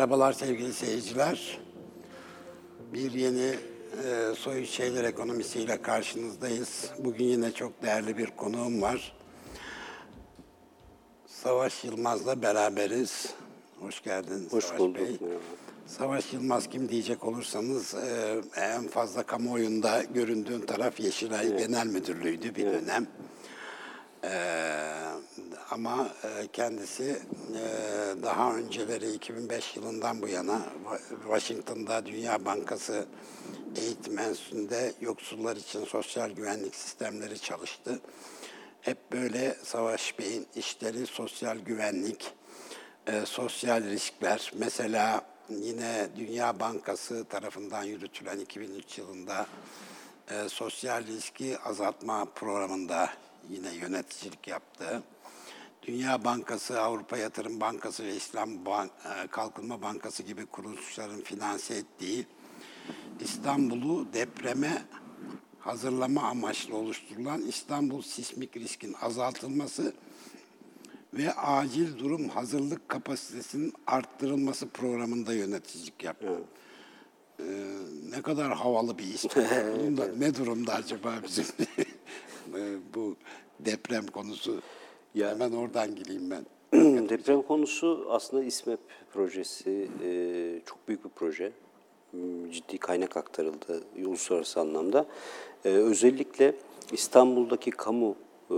Merhabalar sevgili seyirciler. Bir yeni e, Soyut Şeyler Ekonomisiyle karşınızdayız. Bugün yine çok değerli bir konuğum var. Savaş Yılmaz'la beraberiz. Hoş geldiniz Hoş Savaş bulduk. Bey. Savaş Yılmaz kim diyecek olursanız e, en fazla kamuoyunda göründüğün taraf Yeşilay Genel Müdürlüğü'ydü bir dönem. E, ama e, kendisi e, daha önceleri 2005 yılından bu yana Wa- Washington'da Dünya Bankası Eğitim Enstitüsü'nde yoksullar için sosyal güvenlik sistemleri çalıştı. Hep böyle Savaş Bey'in işleri sosyal güvenlik, e, sosyal riskler. Mesela yine Dünya Bankası tarafından yürütülen 2003 yılında sosyal riski azaltma programında yine yöneticilik yaptı. Dünya Bankası, Avrupa Yatırım Bankası ve İslam Bank, e, Kalkınma Bankası gibi kuruluşların finanse ettiği İstanbul'u depreme hazırlama amaçlı oluşturulan İstanbul Sismik Riskin Azaltılması ve Acil Durum Hazırlık Kapasitesinin Arttırılması programında yöneticilik yaptı. Ee, ne kadar havalı bir isim. Bunun da ne durumda acaba bizim e, bu deprem konusu? Ya- Hemen oradan gireyim ben. Deprem konusu aslında İSMEP projesi e, çok büyük bir proje. Hmm, Ciddi kaynak aktarıldı uluslararası anlamda. E, özellikle İstanbul'daki kamu e,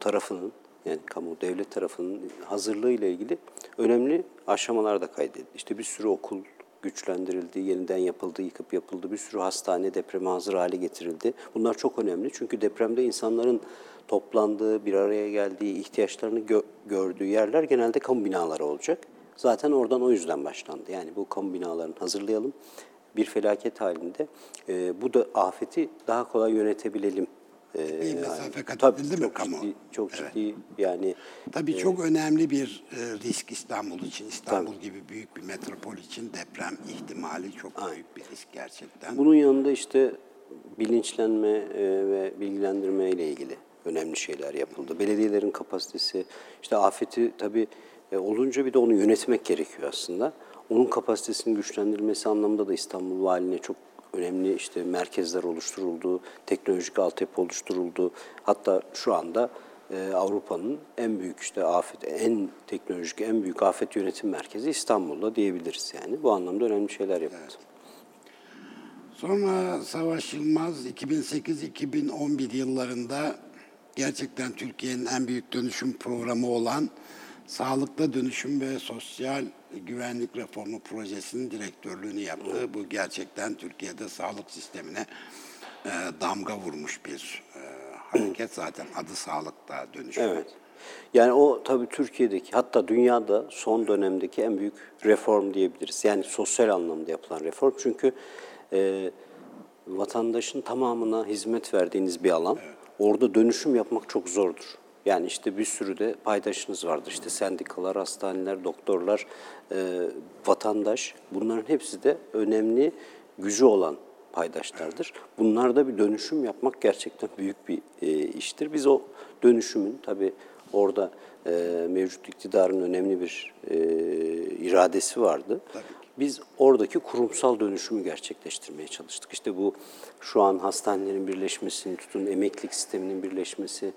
tarafının yani kamu devlet tarafının hazırlığı ile ilgili önemli aşamalar da kaydedildi. İşte bir sürü okul güçlendirildi, yeniden yapıldı, yıkıp yapıldı. Bir sürü hastane depreme hazır hale getirildi. Bunlar çok önemli çünkü depremde insanların toplandığı, bir araya geldiği, ihtiyaçlarını gö- gördüğü yerler genelde kamu binaları olacak. Zaten oradan o yüzden başlandı. Yani bu kamu binalarını hazırlayalım. Bir felaket halinde e, bu da afeti daha kolay yönetebilelim. E, Bir mesafe kat tabii edildi mi kamu? Ciddi, çok Evet. ciddi yani Tabii çok önemli bir e, risk İstanbul için. İstanbul gibi büyük bir metropol için deprem ihtimali çok büyük bir risk gerçekten. Bunun yanında işte bilinçlenme e, ve bilgilendirme ile ilgili önemli şeyler yapıldı. Belediyelerin kapasitesi, işte afeti tabii e, olunca bir de onu yönetmek gerekiyor aslında. Onun kapasitesinin güçlendirilmesi anlamında da İstanbul Valiliğine çok önemli işte merkezler oluşturuldu, teknolojik altyapı oluşturuldu. Hatta şu anda e, Avrupa'nın en büyük işte afet, en teknolojik, en büyük afet yönetim merkezi İstanbul'da diyebiliriz yani. Bu anlamda önemli şeyler yapıldı. Sonra Savaş Yılmaz 2008-2011 yıllarında gerçekten Türkiye'nin en büyük dönüşüm programı olan Sağlıklı Dönüşüm ve Sosyal Güvenlik Reformu Projesi'nin direktörlüğünü yaptı. Bu gerçekten Türkiye'de sağlık sistemine e, damga vurmuş bir e, hareket. Zaten adı sağlıkta dönüşüm. Evet. Yani o tabii Türkiye'deki hatta dünyada son dönemdeki en büyük reform diyebiliriz. Yani sosyal anlamda yapılan reform. Çünkü e, vatandaşın tamamına hizmet verdiğiniz bir alan. Orada dönüşüm yapmak çok zordur. Yani işte bir sürü de paydaşınız vardır. İşte sendikalar, hastaneler, doktorlar, e, vatandaş. Bunların hepsi de önemli gücü olan paydaşlardır. Bunlarda bir dönüşüm yapmak gerçekten büyük bir e, iştir. Biz o dönüşümün tabii orada e, mevcut iktidarın önemli bir e, iradesi vardı. Biz oradaki kurumsal dönüşümü gerçekleştirmeye çalıştık. İşte bu şu an hastanelerin birleşmesini tutun, emeklilik sisteminin birleşmesi,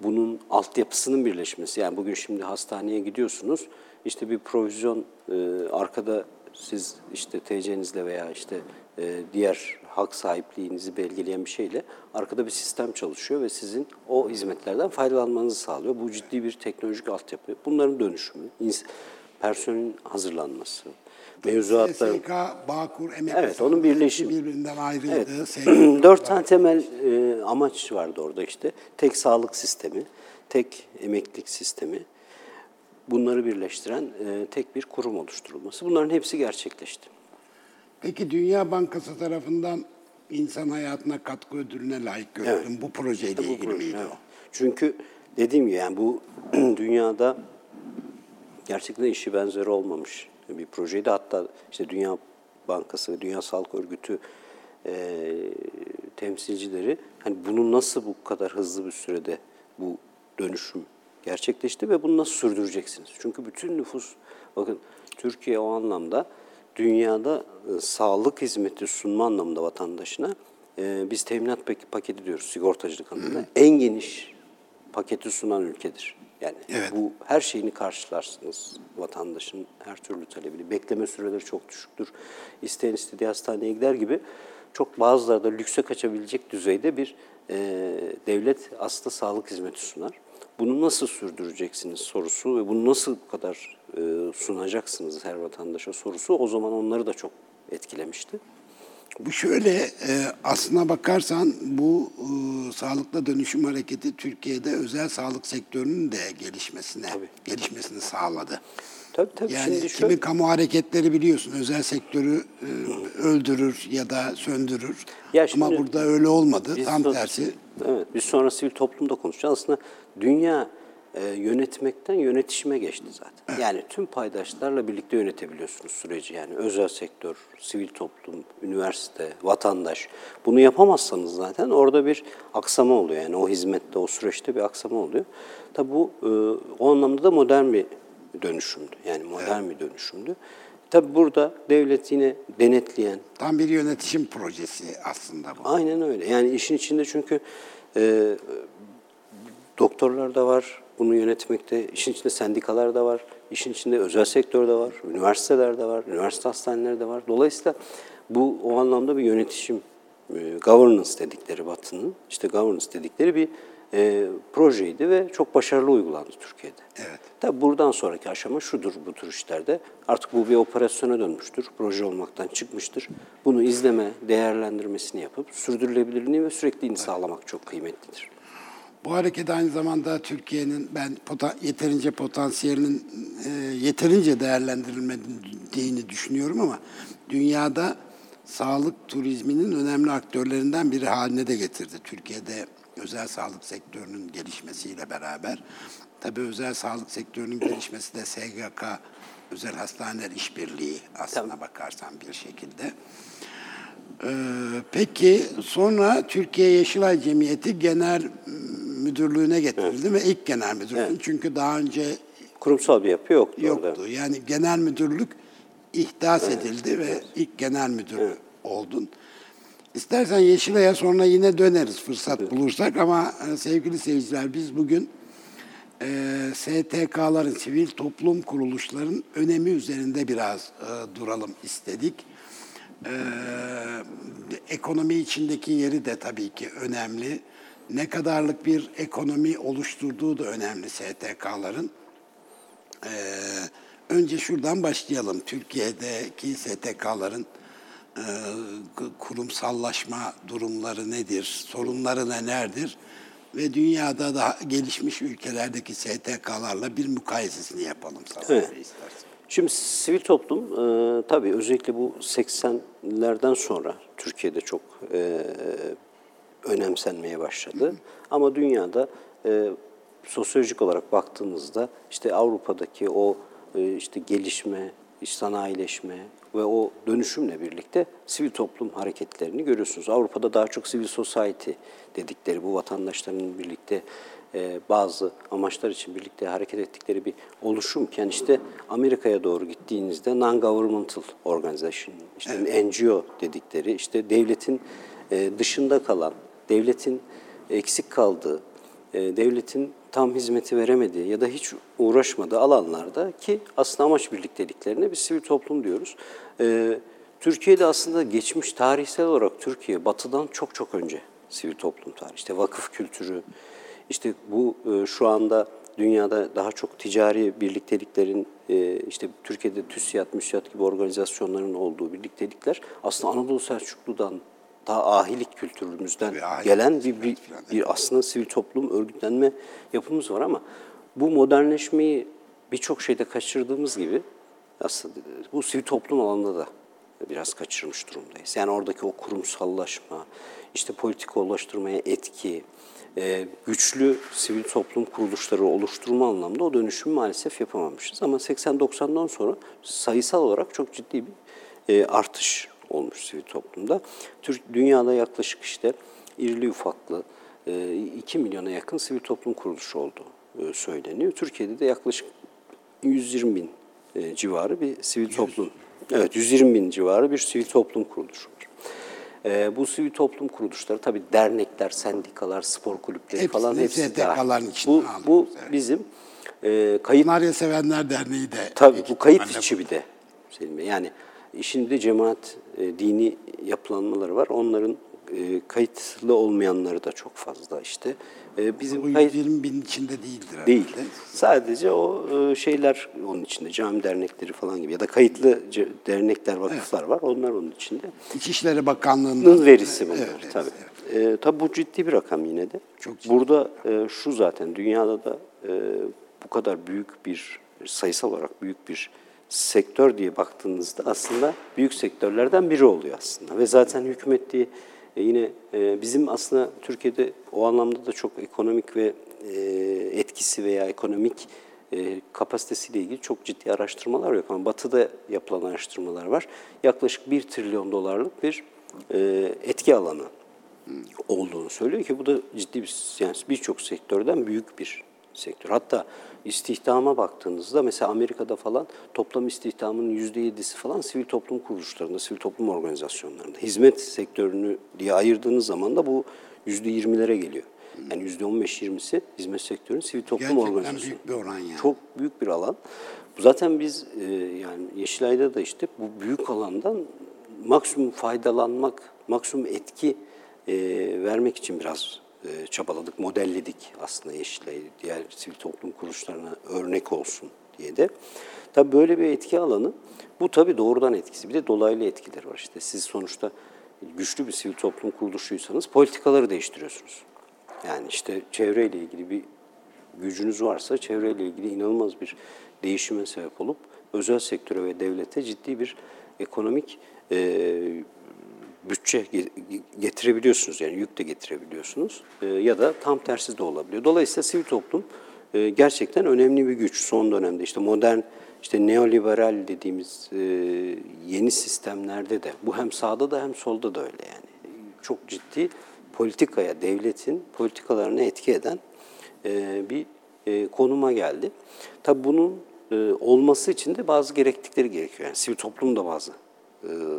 bunun altyapısının birleşmesi. Yani bugün şimdi hastaneye gidiyorsunuz, işte bir provizyon e, arkada siz işte TC'nizle veya işte e, diğer hak sahipliğinizi belgeleyen bir şeyle arkada bir sistem çalışıyor ve sizin o hizmetlerden faydalanmanızı sağlıyor. Bu ciddi bir teknolojik altyapı. Bunların dönüşümü, personelin hazırlanması, mevzuatların... SSK, Bağkur, Emek Evet, onun birleşimi. birbirinden ayrıldı. Evet. Dört tane temel e, amaç vardı orada işte. Tek sağlık sistemi, tek emeklilik sistemi. Bunları birleştiren e, tek bir kurum oluşturulması. Bunların hepsi gerçekleşti. Peki Dünya Bankası tarafından insan hayatına katkı ödülüne layık görüldüm. Bu projeyle Bu ilgili proje, miydi evet. o? Çünkü dediğim gibi yani bu dünyada gerçekten işi benzeri olmamış bir projeydi. Hatta işte Dünya Bankası ve Dünya Sağlık Örgütü e, temsilcileri hani bunu nasıl bu kadar hızlı bir sürede bu dönüşüm gerçekleşti ve bunu nasıl sürdüreceksiniz? Çünkü bütün nüfus, bakın Türkiye o anlamda dünyada e, sağlık hizmeti sunma anlamında vatandaşına e, biz teminat pak- paketi diyoruz sigortacılık anlamında. En geniş paketi sunan ülkedir. Yani Evet. bu her şeyini karşılarsınız vatandaşın her türlü talebini. Bekleme süreleri çok düşüktür. İsteyen istediği hastaneye gider gibi çok bazıları da lükse kaçabilecek düzeyde bir e, devlet aslında sağlık hizmeti sunar. Bunu nasıl sürdüreceksiniz sorusu ve bunu nasıl bu kadar e, sunacaksınız her vatandaşa sorusu o zaman onları da çok etkilemişti. Şöyle e, aslına bakarsan bu e, sağlıkla dönüşüm hareketi Türkiye'de özel sağlık sektörünün de gelişmesine Tabii. gelişmesini sağladı. Tabii tabii Yani şimdi kimi şöyle, kamu hareketleri biliyorsun özel sektörü e, öldürür ya da söndürür. Ya Ama şimdi burada öyle olmadı. Tam tersi. Evet, biz sonra sivil toplumda konuşacağız. Aslında dünya e, yönetmekten yönetişime geçti zaten. Yani tüm paydaşlarla birlikte yönetebiliyorsunuz süreci. Yani özel sektör, sivil toplum, üniversite, vatandaş. Bunu yapamazsanız zaten orada bir aksama oluyor. Yani o hizmette, o süreçte bir aksama oluyor. Tabii bu e, o anlamda da modern bir dönüşümdü. Yani modern bir dönüşümdü. Tabii burada devlet yine denetleyen, Tam bir yönetişim projesi aslında bu. Aynen öyle. Yani işin içinde çünkü e, doktorlar da var bunu yönetmekte, işin içinde sendikalar da var, işin içinde özel sektör de var, üniversiteler de var, üniversite hastaneleri de var. Dolayısıyla bu o anlamda bir yönetişim, e, governance dedikleri Batı'nın, işte governance dedikleri bir e, projeydi ve çok başarılı uygulandı Türkiye'de. Evet. Tabii buradan sonraki aşama şudur bu tür işlerde. Artık bu bir operasyona dönmüştür. Proje olmaktan çıkmıştır. Bunu izleme, değerlendirmesini yapıp sürdürülebilirliğini ve sürekliliğini sağlamak çok kıymetlidir. Bu hareket aynı zamanda Türkiye'nin ben pota- yeterince potansiyelinin e, yeterince değerlendirilmediğini düşünüyorum ama dünyada sağlık turizminin önemli aktörlerinden biri haline de getirdi. Türkiye'de özel sağlık sektörünün gelişmesiyle beraber. Tabii özel sağlık sektörünün gelişmesi de SGK, özel hastaneler işbirliği aslına bakarsan bir şekilde. Ee, peki sonra Türkiye Yeşilay Cemiyeti Genel Müdürlüğü'ne getirildi ve ilk genel müdürlüğü çünkü daha önce Kurumsal bir yapı yoktu, yoktu. orada. Yani genel müdürlük ihdas edildi ve ilk genel müdür oldun. İstersen Yeşilay'a sonra yine döneriz fırsat bulursak ama e, sevgili seyirciler biz bugün e, STK'ların, sivil toplum kuruluşların önemi üzerinde biraz e, duralım istedik. E, ekonomi içindeki yeri de tabii ki önemli. Ne kadarlık bir ekonomi oluşturduğu da önemli STK'ların. Ee, önce şuradan başlayalım. Türkiye'deki STK'ların e, kurumsallaşma durumları nedir? Sorunları nelerdir? Ve dünyada daha gelişmiş ülkelerdeki STK'larla bir mukayesesini yapalım sana Evet. istersen. Şimdi sivil toplum e, tabii özellikle bu 80'lerden sonra Türkiye'de çok e, önemsenmeye başladı. Ama dünyada e, sosyolojik olarak baktığınızda işte Avrupa'daki o e, işte gelişme, iş sanayileşme ve o dönüşümle birlikte sivil toplum hareketlerini görüyorsunuz. Avrupa'da daha çok civil society dedikleri bu vatandaşların birlikte e, bazı amaçlar için birlikte hareket ettikleri bir oluşumken işte Amerika'ya doğru gittiğinizde non-governmental organization, işte NGO dedikleri işte devletin e, dışında kalan, devletin eksik kaldığı, e, devletin tam hizmeti veremediği ya da hiç uğraşmadığı alanlarda ki aslında amaç birlikteliklerine biz sivil toplum diyoruz. E, Türkiye'de aslında geçmiş tarihsel olarak Türkiye batıdan çok çok önce sivil toplum tarihi. İşte vakıf kültürü, işte bu e, şu anda dünyada daha çok ticari birlikteliklerin, işte Türkiye'de TÜSİAD, MÜSİAD gibi organizasyonların olduğu birliktelikler aslında Anadolu Selçuklu'dan daha ahilik kültürümüzden Tabii, gelen bir, bir, bir aslında sivil toplum örgütlenme yapımız var ama bu modernleşmeyi birçok şeyde kaçırdığımız gibi aslında bu sivil toplum alanında da biraz kaçırmış durumdayız. Yani oradaki o kurumsallaşma, işte politikalaştırmaya etki, e, güçlü sivil toplum kuruluşları oluşturma anlamda o dönüşümü maalesef yapamamışız. Ama 80-90'dan sonra sayısal olarak çok ciddi bir e, artış olmuş sivil toplumda. Türk dünyada yaklaşık işte irili ufaklı e, 2 milyona yakın sivil toplum kuruluşu oldu. e, söyleniyor. Türkiye'de de yaklaşık 120 bin e, civarı bir sivil toplum. Evet 120 bin civarı bir sivil toplum kuruluşu var. E, bu sivil toplum kuruluşları tabii dernekler, sendikalar, spor kulüpleri Hepsini falan hepsi STK'ların içine Bu, alıyoruz, bu evet. bizim e, kayıt Kanarya Sevenler Derneği de Tabii bu kayıt içi bir de. Yani işin bir de cemaat e, dini yapılanmaları var. Onların e, kayıtlı olmayanları da çok fazla işte. E, bizim kayıt 120 bin içinde değildir herhalde. değil. Sadece o e, şeyler onun içinde. Cami dernekleri falan gibi ya da kayıtlı dernekler, vakıflar var. Onlar onun içinde. İçişleri Bakanlığı'nın verisi bunlar Evet, tabii. Ee, tabii bu ciddi bir rakam yine de. Çok ciddi. Burada e, şu zaten dünyada da e, bu kadar büyük bir sayısal olarak büyük bir sektör diye baktığınızda aslında büyük sektörlerden biri oluyor aslında. Ve zaten hükümettiği e, yine e, bizim aslında Türkiye'de o anlamda da çok ekonomik ve e, etkisi veya ekonomik kapasitesiyle ilgili çok ciddi araştırmalar yok ama Batı'da yapılan araştırmalar var. Yaklaşık 1 trilyon dolarlık bir etki alanı olduğunu söylüyor ki bu da ciddi bir yani birçok sektörden büyük bir sektör. Hatta istihdama baktığınızda mesela Amerika'da falan toplam istihdamın yüzde yedisi falan sivil toplum kuruluşlarında, sivil toplum organizasyonlarında. Hizmet sektörünü diye ayırdığınız zaman da bu yüzde yirmilere geliyor. Yani yüzde on beş yirmisi hizmet sektörünün sivil toplum Gerçekten organizasyonu. büyük bir oran yani. Çok büyük bir alan. Zaten biz e, yani Yeşilay'da da işte bu büyük alandan maksimum faydalanmak, maksimum etki e, vermek için biraz e, çabaladık, modelledik aslında Yeşilay'ı, diğer sivil toplum kuruluşlarına örnek olsun diye de. Tabii böyle bir etki alanı, bu tabii doğrudan etkisi. Bir de dolaylı etkileri var. İşte siz sonuçta güçlü bir sivil toplum kuruluşuysanız politikaları değiştiriyorsunuz. Yani işte çevreyle ilgili bir gücünüz varsa çevreyle ilgili inanılmaz bir değişime sebep olup özel sektöre ve devlete ciddi bir ekonomik e, bütçe ge- getirebiliyorsunuz yani yük de getirebiliyorsunuz E, ya da tam tersi de olabiliyor. Dolayısıyla sivil toplum e, gerçekten önemli bir güç son dönemde işte modern işte neoliberal dediğimiz e, yeni sistemlerde de bu hem sağda da hem solda da öyle yani çok ciddi politikaya devletin politikalarına etki eden e, bir konuma geldi. Tabii bunun olması için de bazı gereklilikleri gerekiyor. Yani sivil toplum da bazı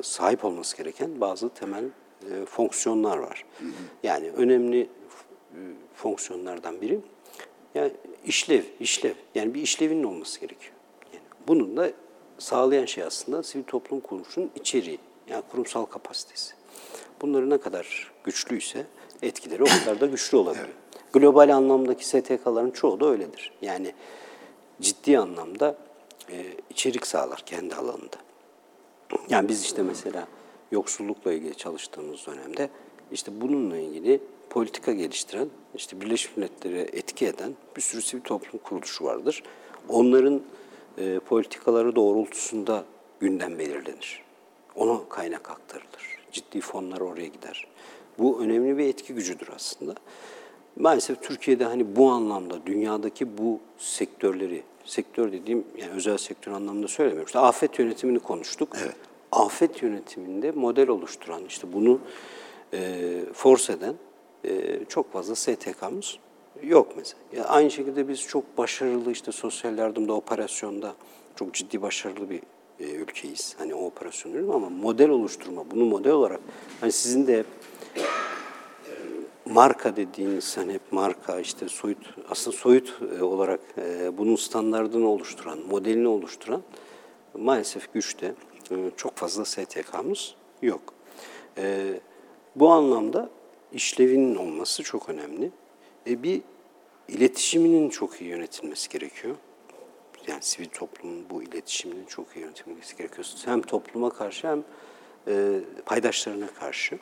sahip olması gereken bazı temel e, fonksiyonlar var. Yani önemli e, fonksiyonlardan biri yani işlev, işlev. Yani bir işlevinin olması gerekiyor. Yani bunun da sağlayan şey aslında sivil toplum kuruluşunun içeriği, yani kurumsal kapasitesi. Bunları ne kadar güçlüyse etkileri o kadar da güçlü olabiliyor. Global anlamdaki STK'ların çoğu da öyledir. Yani ciddi anlamda e, içerik sağlar kendi alanında. Yani biz işte mesela yoksullukla ilgili çalıştığımız dönemde işte bununla ilgili politika geliştiren, işte Birleşmiş Milletler'e etki eden bir sürü sivil toplum kuruluşu vardır. Onların e, politikaları doğrultusunda gündem belirlenir. Ona kaynak aktarılır. Ciddi fonlar oraya gider. Bu önemli bir etki gücüdür aslında. Maalesef Türkiye'de hani bu anlamda dünyadaki bu sektörleri, sektör dediğim yani özel sektör anlamında söylemiyorum. İşte afet yönetimini konuştuk. Evet. Afet yönetiminde model oluşturan, işte bunu e, force eden e, çok fazla STK'mız yok mesela. Ya aynı şekilde biz çok başarılı işte sosyal yardımda, operasyonda çok ciddi başarılı bir e, ülkeyiz. Hani o operasyonları ama model oluşturma, bunu model olarak hani sizin de marka dediğiniz hani hep marka işte soyut aslında soyut e, olarak e, bunun standartını oluşturan, modelini oluşturan maalesef güçte e, çok fazla STK'mız yok. Bu anlamda işlevinin olması çok önemli. Bir iletişiminin çok iyi yönetilmesi gerekiyor. Yani sivil toplumun bu iletişiminin çok iyi yönetilmesi gerekiyor. Hem topluma karşı hem paydaşlarına karşı.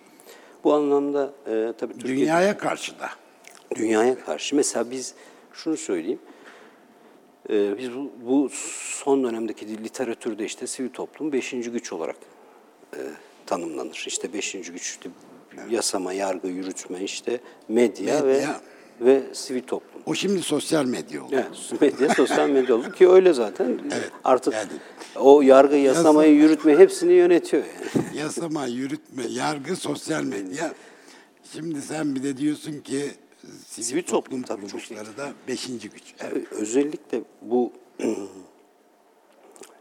Bu anlamda e, tabii Türkiye Dünyaya karşı da. dünyaya karşı mesela biz şunu söyleyeyim. e, biz bu, bu son dönemdeki literatürde işte sivil toplum beşinci güç olarak e, tanımlanır. İşte beşinci güç yasama, yargı, yürütme, işte medya, Medya. ve sivil toplum. O şimdi sosyal medya oldu. Evet, medya, sosyal medya oldu ki öyle zaten. Artık yani. o yargı, yasamayı, yürütme hepsini yönetiyor yani. Yasama, yürütme, yargı, sosyal medya. Şimdi sen bir de diyorsun ki sivil, Sivil toplum, toplum kuruluşları da beşinci güç. Evet. Özellikle bu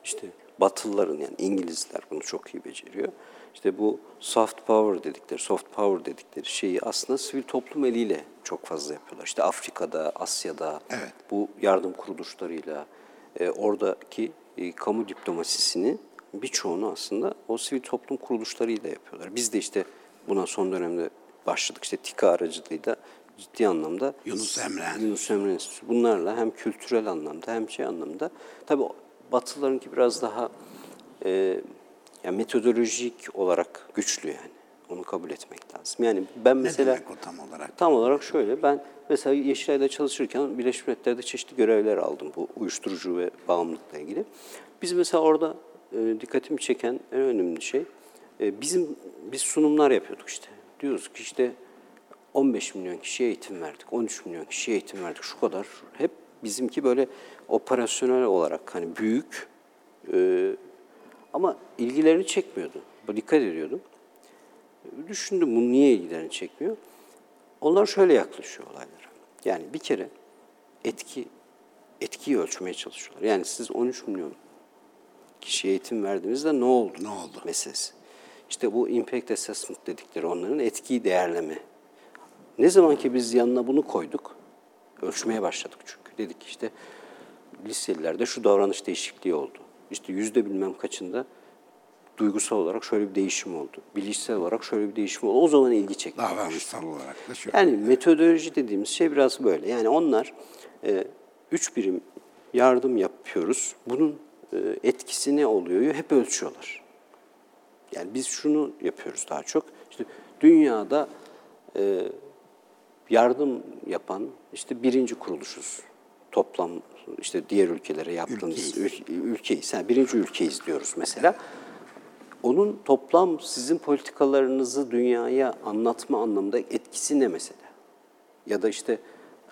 işte Batılıların yani İngilizler bunu çok iyi beceriyor. İşte bu soft power dedikleri, soft power dedikleri şeyi aslında sivil toplum eliyle çok fazla yapıyorlar. İşte Afrika'da, Asya'da Evet. bu yardım kuruluşlarıyla e, oradaki e, kamu diplomasisini birçoğunu aslında o sivil toplum kuruluşlarıyla yapıyorlar. Biz de işte buna son dönemde başladık. İşte TİKA aracılığıyla ciddi anlamda Yunus Emre. Yunus Emre Enstitüsü. Bunlarla hem kültürel anlamda hem şey anlamda. Tabii Batılılarınki biraz daha e, yani metodolojik olarak güçlü yani. Onu kabul etmek lazım. Yani ben Ne mesela demek o tam olarak? tam olarak şöyle ben mesela Yeşilay'da çalışırken Birleşmiş Milletler'de çeşitli görevler aldım bu uyuşturucu ve bağımlılıkla ilgili. Biz mesela orada e, dikkatimi çeken en önemli şey e, bizim biz sunumlar yapıyorduk işte. Diyoruz ki işte 15 milyon kişiye eğitim verdik, 13 milyon kişiye eğitim verdik, şu kadar. Hep bizimki böyle operasyonel olarak hani büyük e, ama ilgilerini çekmiyordu. Dikkat ediyordum. Düşündüm bunu niye ilgilerini çekmiyor? Onlar şöyle yaklaşıyor olaylara. Yani bir kere etki etkiyi ölçmeye çalışıyorlar. Yani siz 13 milyon kişiye eğitim verdiğinizde ne oldu? Ne oldu? Meselesi. İşte bu impact assessment dedikleri onların etkiyi değerleme. Ne zaman ki biz yanına bunu koyduk, ölçmeye başladık çünkü. Dedik işte liselilerde şu davranış değişikliği oldu. İşte yüzde bilmem kaçında duygusal olarak şöyle bir değişim oldu. Bilişsel olarak şöyle bir değişim oldu. O zaman ilgi çekti. Davranışsal olarak da şu. Yani metodoloji dediğimiz şey biraz böyle. Yani onlar e, üç birim yardım yapıyoruz. Bunun e, etkisi ne oluyor? Hep ölçüyorlar. Yani biz şunu yapıyoruz daha çok. İşte dünyada e, yardım yapan işte birinci kuruluşuz. Toplam işte diğer ülkelere yaptığımız Ülkeyiz. ül- ülkeyiz. Yani birinci ülkeyiz diyoruz mesela. Onun toplam sizin politikalarınızı dünyaya anlatma anlamında etkisi ne mesela? Ya da işte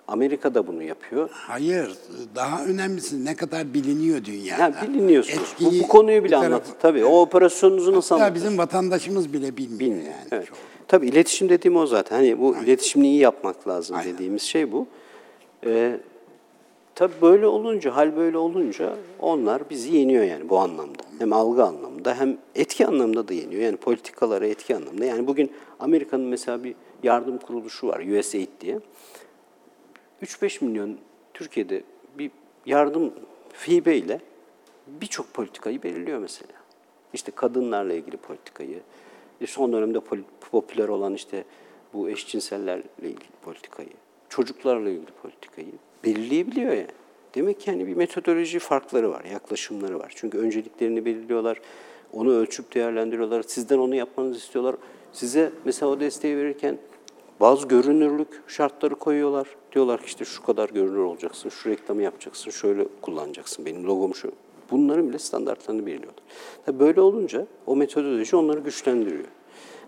Amerika da bunu yapıyor. Hayır, daha önemlisi ne kadar biliniyor dünyada. Yani biliniyorsunuz. Bu, Etkiyi bu konuyu bir bile taraf- anlat. Tabii o operasyonunuzu nasıl Hatta anlatır? bizim vatandaşımız bile bilmiyor, Bilmiyor. yani. evet. çok. Tabii iletişim dediğim o zaten. Hani bu iletişimini iyi yapmak lazım Aynen. dediğimiz şey bu. Ee, tabii böyle olunca, hal böyle olunca onlar bizi yeniyor yani bu anlamda. Hem algı anlamında hem etki anlamında da yeniyor. Yani politikalara etki anlamında. Yani bugün Amerika'nın mesela bir yardım kuruluşu var USAID diye. 3-5 milyon Türkiye'de bir yardım fibeyle birçok politikayı belirliyor mesela. İşte kadınlarla ilgili politikayı, son dönemde popüler olan işte bu eşcinsellerle ilgili politikayı, çocuklarla ilgili politikayı belirleyebiliyor yani. Demek ki yani bir metodoloji farkları var, yaklaşımları var. Çünkü önceliklerini belirliyorlar, onu ölçüp değerlendiriyorlar, sizden onu yapmanızı istiyorlar. Size mesela o desteği verirken bazı görünürlük şartları koyuyorlar. Diyorlar ki işte şu kadar görünür olacaksın, şu reklamı yapacaksın, şöyle kullanacaksın, benim logom şu. Bunların bile standartlarını belirliyorlar. Tabii böyle olunca o metodoloji onları güçlendiriyor.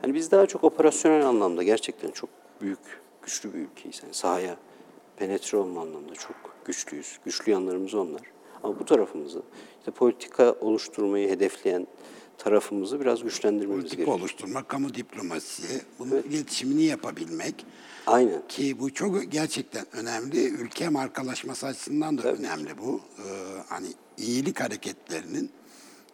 Yani biz daha çok operasyonel anlamda gerçekten çok büyük, güçlü bir ülkeyiz. Yani sahaya penetre olma anlamda çok güçlüyüz. Güçlü yanlarımız onlar. Ama bu tarafımızı, işte politika oluşturmayı hedefleyen tarafımızı biraz güçlendirmemiz Politika gerekiyor. oluşturmak, kamu diplomasisi, bunun iletişimini yapabilmek Aynen. ki bu çok gerçekten önemli. Ülke markalaşması açısından da önemli bu. Ee, hani iyilik hareketlerinin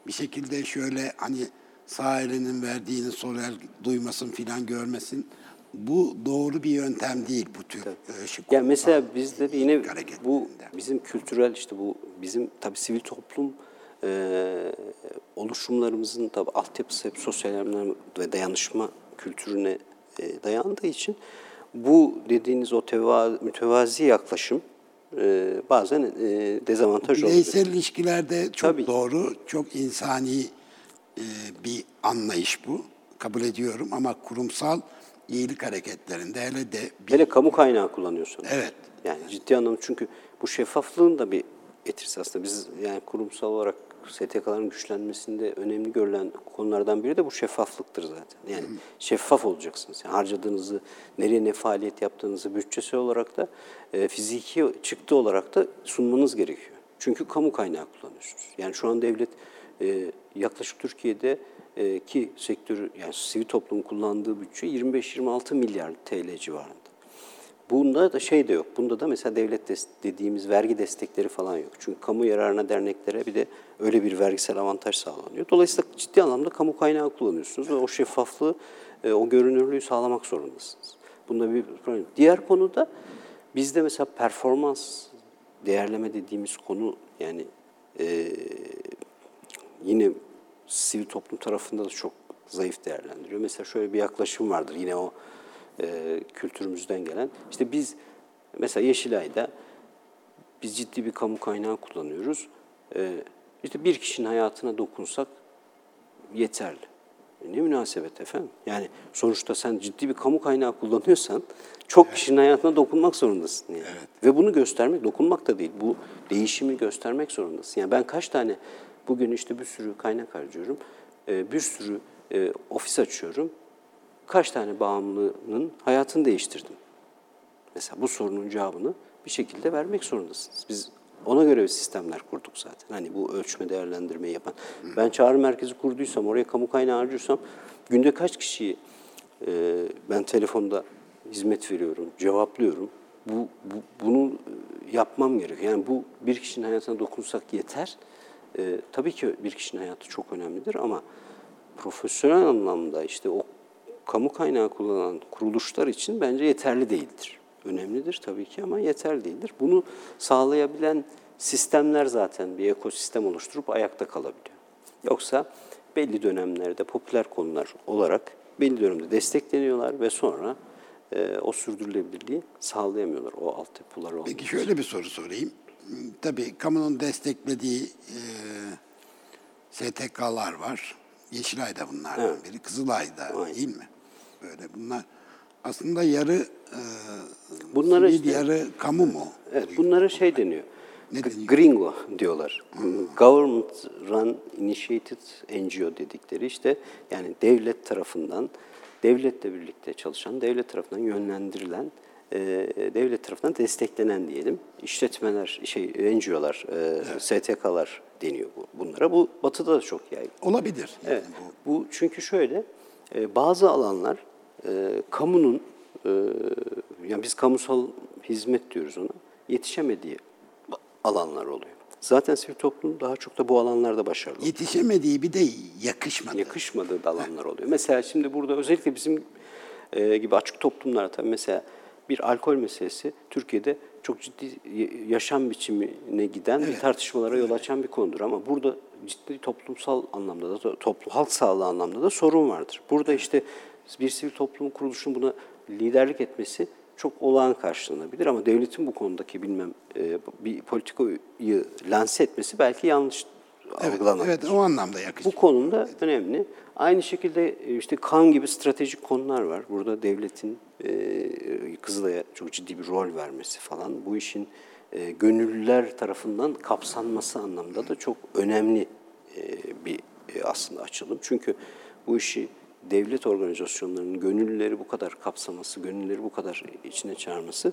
bir şekilde şöyle hani sağ elinin verdiğini sol el duymasın filan görmesin. Bu doğru bir yöntem değil bu tür e, şık Ya mesela bizde de yine iyilik bu bizim kültürel işte bu bizim tabii sivil toplum e, oluşumlarımızın tabii altyapısı hep sosyal ve dayanışma kültürüne e, dayandığı için bu dediğiniz o teva, mütevazi yaklaşım e, bazen e, dezavantaj oluyor. Bireysel ilişkilerde çok Tabii. doğru, çok insani e, bir anlayış bu. Kabul ediyorum ama kurumsal iyilik hareketlerinde hele de bir, Hele kamu kaynağı kullanıyorsunuz. Evet. Yani ciddi anlamda çünkü bu şeffaflığın da bir etkisi aslında. Biz yani kurumsal olarak STK'ların güçlenmesinde önemli görülen konulardan biri de bu şeffaflıktır zaten. Yani şeffaf olacaksınız. Yani harcadığınızı, nereye ne faaliyet yaptığınızı bütçesi olarak da e, fiziki çıktı olarak da sunmanız gerekiyor. Çünkü kamu kaynağı kullanıyorsunuz. Yani şu an devlet e, yaklaşık Türkiye'de e, ki sektörü yani sivil toplumun kullandığı bütçe 25-26 milyar TL civarında. Bunda da şey de yok. Bunda da mesela devlet dediğimiz vergi destekleri falan yok. Çünkü kamu yararına derneklere bir de öyle bir vergisel avantaj sağlanıyor. Dolayısıyla ciddi anlamda kamu kaynağı kullanıyorsunuz ve o şeffaflığı, e, o görünürlüğü sağlamak zorundasınız. Bunda bir problem. Diğer konu da bizde mesela performans değerleme dediğimiz konu yani e, yine sivil toplum tarafında da çok zayıf değerlendiriyor. Mesela şöyle bir yaklaşım vardır yine o e, kültürümüzden gelen. İşte biz mesela Yeşilay'da biz ciddi bir kamu kaynağı kullanıyoruz. E, işte bir kişinin hayatına dokunsak yeterli. E, Ne münasebet efendim? Yani sonuçta sen ciddi bir kamu kaynağı kullanıyorsan çok kişinin hayatına dokunmak zorundasın. Yani. Ve bunu göstermek, dokunmak da değil, bu değişimi göstermek zorundasın. Yani ben kaç tane bugün işte bir sürü kaynak harcıyorum, e, bir sürü e, ofis açıyorum, kaç tane bağımlının hayatını değiştirdim. Mesela bu sorunun cevabını bir şekilde vermek zorundasınız. Biz ona göre sistemler kurduk zaten. Hani bu ölçme değerlendirmeyi yapan. Ben çağrı merkezi kurduysam, oraya kamu kaynağı harcıyorsam günde kaç kişiyi e, ben telefonda hizmet veriyorum, cevaplıyorum. Bu, bu bunu e, yapmam gerekiyor. Yani bu bir kişinin hayatına dokunsak yeter. E, tabii ki bir kişinin hayatı çok önemlidir ama profesyonel anlamda işte o kamu kaynağı kullanan kuruluşlar için bence yeterli değildir. Önemlidir tabii ki ama yeterli değildir. Bunu sağlayabilen sistemler zaten bir ekosistem oluşturup ayakta kalabiliyor. Yoksa belli dönemlerde popüler konular olarak belli dönemde destekleniyorlar ve sonra e, o sürdürülebilirliği sağlayamıyorlar o altyapılar olmadığı Peki şöyle bir soru sorayım. Tabii kamunun desteklediği e, STK'lar var. Yeşilay'da bunlardan biri, Kızılay'da Aynen. değil mi? Böyle bunlar aslında yarı e, Bunlara sivil, işte- yarı kamu mu? Evet, bunlara şey deniyor. Ne deniyor? Gringo diyorlar. Government Run Initiated NGO dedikleri işte yani devlet tarafından, devletle birlikte çalışan, devlet tarafından yönlendirilen, e, devlet tarafından desteklenen diyelim işletmeler, şey NGO'lar, e, STK'lar deniyor bu, bunlara. Bu batıda da çok yaygın. Olabilir. Yani Evet. Bu çünkü şöyle e, bazı alanlar e, kamunun e, yani biz kamusal hizmet diyoruz ona yetişemediği alanlar oluyor. Zaten sivil toplum daha çok da bu alanlarda başarılı. bu yetişemediği bir de yakışmadı. Yakışmadığı alanlar oluyor. Mesela şimdi burada özellikle bizim e, gibi açık toplumlara tabii mesela bir alkol meselesi Türkiye'de çok ciddi y- yaşam biçimine giden bir tartışmalara yol açan bir konudur. Ama burada ciddi toplumsal anlamda da, toplum, halk sağlığı anlamda da sorun vardır. Burada işte bir sivil toplum kuruluşunun buna liderlik etmesi çok olağan karşılanabilir ama devletin bu konudaki bilmem e, bir politikayı lanse etmesi belki yanlış Evet, algılanabilir. evet o anlamda yakışmadı. Bu konumda önemli. Aynı şekilde e, işte kan gibi stratejik konular var. Burada devletin e, Kızılay'a çok ciddi bir rol vermesi falan. Bu işin e, gönüllüler tarafından kapsanması anlamda da çok önemli e, bir e, aslında açılım. Çünkü bu işi devlet organizasyonlarının gönüllüleri bu kadar kapsaması, gönüllüleri bu kadar içine çağırması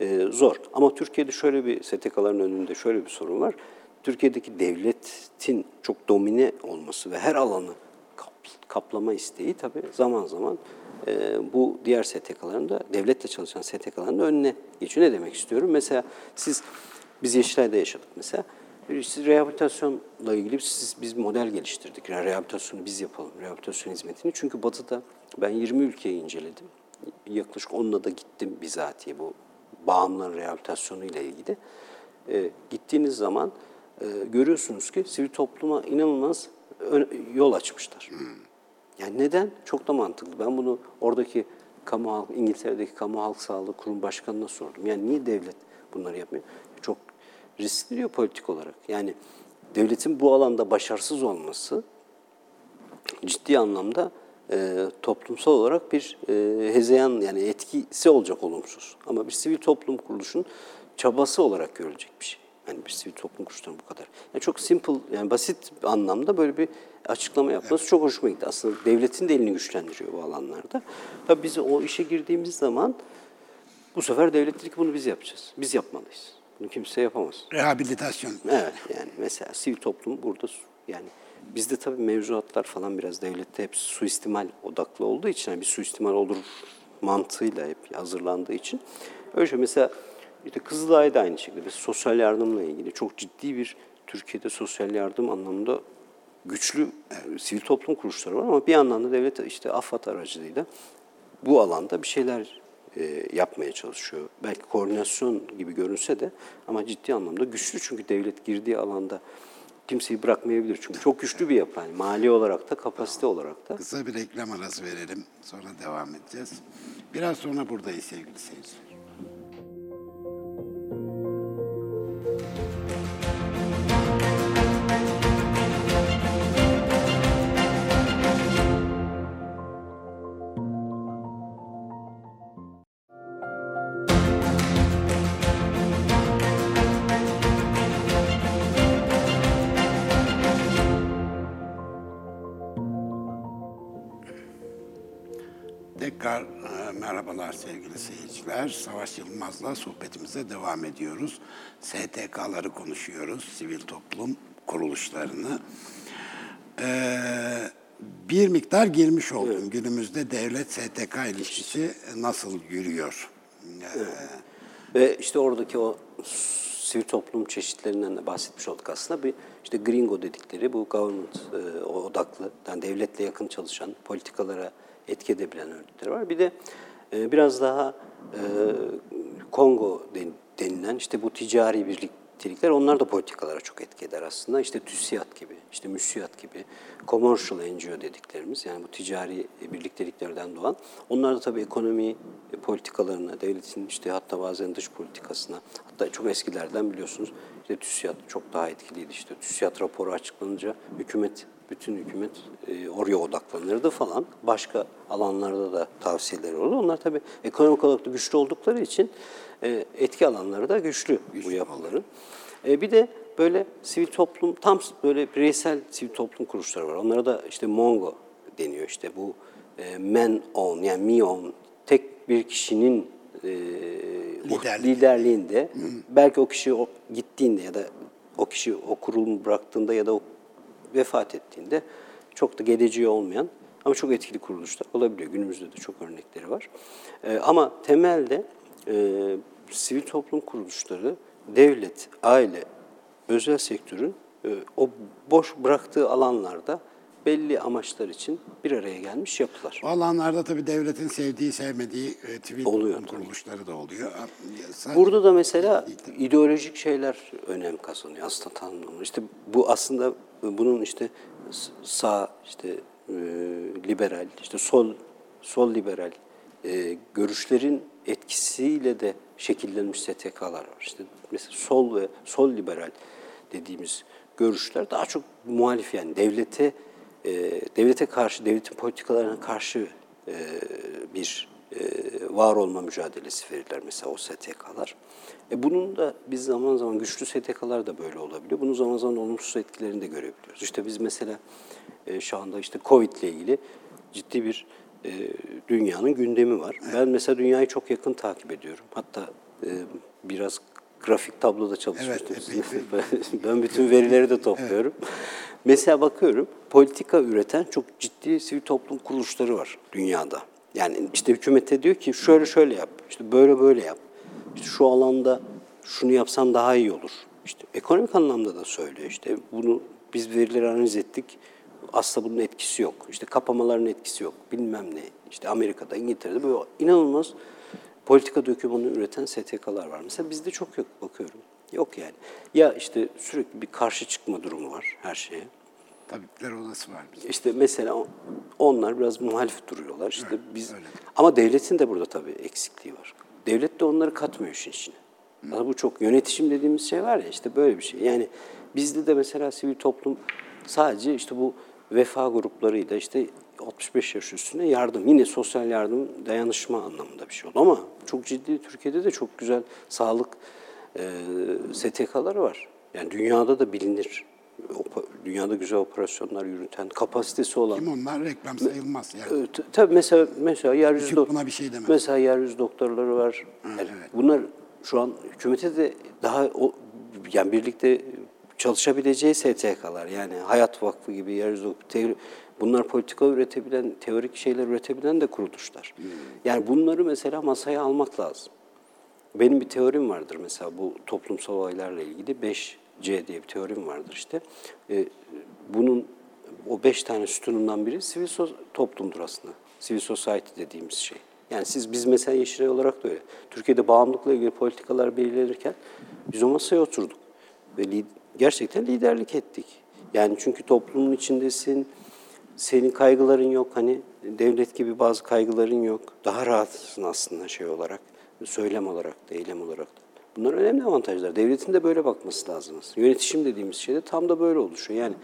e, zor. Ama Türkiye'de şöyle bir STK'ların önünde şöyle bir sorun var. Türkiye'deki devletin çok domine olması ve her alanı kap- kaplama isteği tabii zaman zaman e, bu diğer STK'ların devletle çalışan STK'ların önüne geçiyor. Ne demek istiyorum? Mesela siz biz Yeşilay'da yaşadık mesela. Siz rehabilitasyonla ilgili siz, biz model geliştirdik. Yani rehabilitasyonu biz yapalım, rehabilitasyon hizmetini. Çünkü Batı'da ben 20 ülkeyi inceledim. Yaklaşık onunla da gittim bizatihi bu bağımlıların rehabilitasyonu ile ilgili. E, gittiğiniz zaman e, görüyorsunuz ki sivil topluma inanılmaz ön- yol açmışlar. Yani neden? Çok da mantıklı. Ben bunu oradaki kamu halk, İngiltere'deki kamu halk sağlığı kurum başkanına sordum. Yani niye devlet bunları yapmıyor? Çok riskli diyor politik olarak. Yani devletin bu alanda başarısız olması ciddi anlamda e, toplumsal olarak bir e, hezeyan yani etkisi olacak olumsuz. Ama bir sivil toplum kuruluşun çabası olarak görülecek bir şey. Yani bir sivil toplum kuruluşunun bu kadar. Yani çok simple yani basit anlamda böyle bir açıklama yapması çok hoşuma gitti. Aslında devletin de elini güçlendiriyor bu alanlarda. Tabii biz o işe girdiğimiz zaman bu sefer devlet dedi ki bunu biz yapacağız. Biz yapmalıyız. Bunu kimse yapamaz. Rehabilitasyon. Evet yani mesela sivil toplum burada yani bizde tabii mevzuatlar falan biraz devlette hep suistimal odaklı olduğu için yani bir suistimal olur mantığıyla hep hazırlandığı için. Öyle şey mesela işte Kızılay'da da aynı şekilde mesela sosyal yardımla ilgili çok ciddi bir Türkiye'de sosyal yardım anlamında güçlü sivil toplum kuruluşları var ama bir yandan da devlet işte AFAD aracılığıyla bu alanda bir şeyler e, yapmaya çalışıyor. Belki koordinasyon gibi görünse de ama ciddi anlamda güçlü çünkü devlet girdiği alanda kimseyi bırakmayabilir. Çünkü çok güçlü bir yapı. Yani mali olarak da kapasite olarak da. Kısa bir reklam arası verelim. Sonra devam edeceğiz. Biraz sonra buradayız sevgili seyirciler. Sevgili seyirciler. Savaş Yılmaz'la sohbetimize devam ediyoruz. STK'ları konuşuyoruz, sivil toplum kuruluşlarını. Ee, bir miktar girmiş oldum. Günümüzde devlet STK ilişkisi nasıl yürüyor? Ee, Ve işte oradaki o sivil toplum çeşitlerinden de bahsetmiş olduk aslında. Bir işte gringo dedikleri bu government e, odaklı, yani devletle yakın çalışan, politikalara etki edebilen örgütler var. Bir de e, biraz daha e, Kongo den- denilen işte bu ticari birliktelikler onlar da politikalara çok etki eder aslında. İşte TÜSİAD gibi, işte MÜSİAD gibi, commercial NGO dediklerimiz yani bu ticari birlikteliklerden doğan. Onlar da tabii ekonomi politikalarına, devletin işte hatta bazen dış politikasına, hatta çok eskilerden biliyorsunuz işte TÜSİAD çok daha etkiliydi. İşte TÜSİAD raporu açıklanınca hükümet bütün hükümet e, oraya odaklanırdı falan. Başka alanlarda da tavsiyeleri oldu. Onlar tabii ekonomik olarak da güçlü oldukları için e, etki alanları da güçlü, bu yapıların. E, bir de böyle sivil toplum, tam böyle bireysel sivil toplum kuruluşları var. Onlara da işte Mongo deniyor. İşte bu e, man own yani me own tek bir kişinin e, Liderlik. liderliğinde belki o kişi o, gittiğinde ya da o kişi o kurulumu bıraktığında ya da o vefat ettiğinde çok da geleceği olmayan ama çok etkili kuruluşlar olabiliyor. Günümüzde de çok örnekleri var. Ee, ama temelde e, sivil toplum kuruluşları devlet, aile, özel sektörün e, o boş bıraktığı alanlarda belli amaçlar için bir araya gelmiş yapılar. O alanlarda tabii devletin sevdiği, sevmediği e, Oluyor tabii. kuruluşları da oluyor. Sadece- Burada da mesela ideolojik şeyler önem kazanıyor aslında tanımlama. İşte bu aslında bunun işte sağ işte e, liberal işte sol sol liberal e, görüşlerin etkisiyle de şekillenmiş STK'lar var. İşte mesela sol ve sol liberal dediğimiz görüşler daha çok muhalif yani devlete e, devlete karşı devletin politikalarına karşı e, bir e, var olma mücadelesi verirler mesela o STK'lar. E bunun da biz zaman zaman güçlü STK'lar da böyle olabiliyor. Bunun zaman zaman olumsuz etkilerini de görebiliyoruz. İşte biz mesela e, şu anda işte Covid ile ilgili ciddi bir e, dünyanın gündemi var. Ben mesela dünyayı çok yakın takip ediyorum. Hatta e, biraz grafik tabloda çalışmıştım. Evet, ben bütün verileri de topluyorum. Mesela bakıyorum politika üreten çok ciddi sivil toplum kuruluşları var dünyada. Yani işte hükümete diyor ki şöyle şöyle yap, işte böyle böyle yap. İşte şu alanda şunu yapsan daha iyi olur. İşte ekonomik anlamda da söylüyor işte bunu biz verileri analiz ettik. Aslında bunun etkisi yok. İşte kapamaların etkisi yok. Bilmem ne. İşte Amerika'da, İngiltere'de böyle inanılmaz politika dokümanı üreten STK'lar var. Mesela bizde çok yok bakıyorum. Yok yani. Ya işte sürekli bir karşı çıkma durumu var her şeye. Tabipler odası var bizde. İşte mesela onlar biraz muhalif duruyorlar. İşte Evet, biz öyle. ama devletin de burada tabii eksikliği var. Devlet de onları katmıyor işin içine. Aslında bu çok yönetişim dediğimiz şey var ya işte böyle bir şey. Yani bizde de mesela sivil toplum sadece işte bu vefa gruplarıyla işte 65 yaş üstüne yardım, yine sosyal yardım, dayanışma anlamında bir şey oldu. Ama çok ciddi Türkiye'de de çok güzel sağlık e, STK'ları var. Yani dünyada da bilinir. Dünyada güzel operasyonlar yürüten, kapasitesi olan. Kim onlar reklam sayılmaz yani. T- Tabii mesela mesela yeryüzü dok- buna bir şey demez. Mesela yeryüzü doktorları var. Yani evet. Bunlar şu an hükümete de daha o yani birlikte çalışabileceği STK'lar. Yani Hayat Vakfı gibi yeryüzü Bunlar politika üretebilen, teorik şeyler üretebilen de kuruluşlar. Yani bunları mesela masaya almak lazım. Benim bir teorim vardır mesela bu toplumsal olaylarla ilgili 5C diye bir teorim vardır işte. Ee, bunun o beş tane sütunundan biri sivil so- toplumdur aslında. Civil society dediğimiz şey. Yani siz biz mesela Yeşilay olarak da öyle. Türkiye'de bağımlılıkla ilgili politikalar belirlenirken biz o masaya oturduk ve li- gerçekten liderlik ettik. Yani çünkü toplumun içindesin, senin kaygıların yok. Hani devlet gibi bazı kaygıların yok. Daha rahatsın aslında şey olarak, söylem olarak da, eylem olarak da. Bunlar önemli avantajlar. Devletin de böyle bakması lazım aslında. Yönetişim dediğimiz şey de tam da böyle oluşuyor. Yani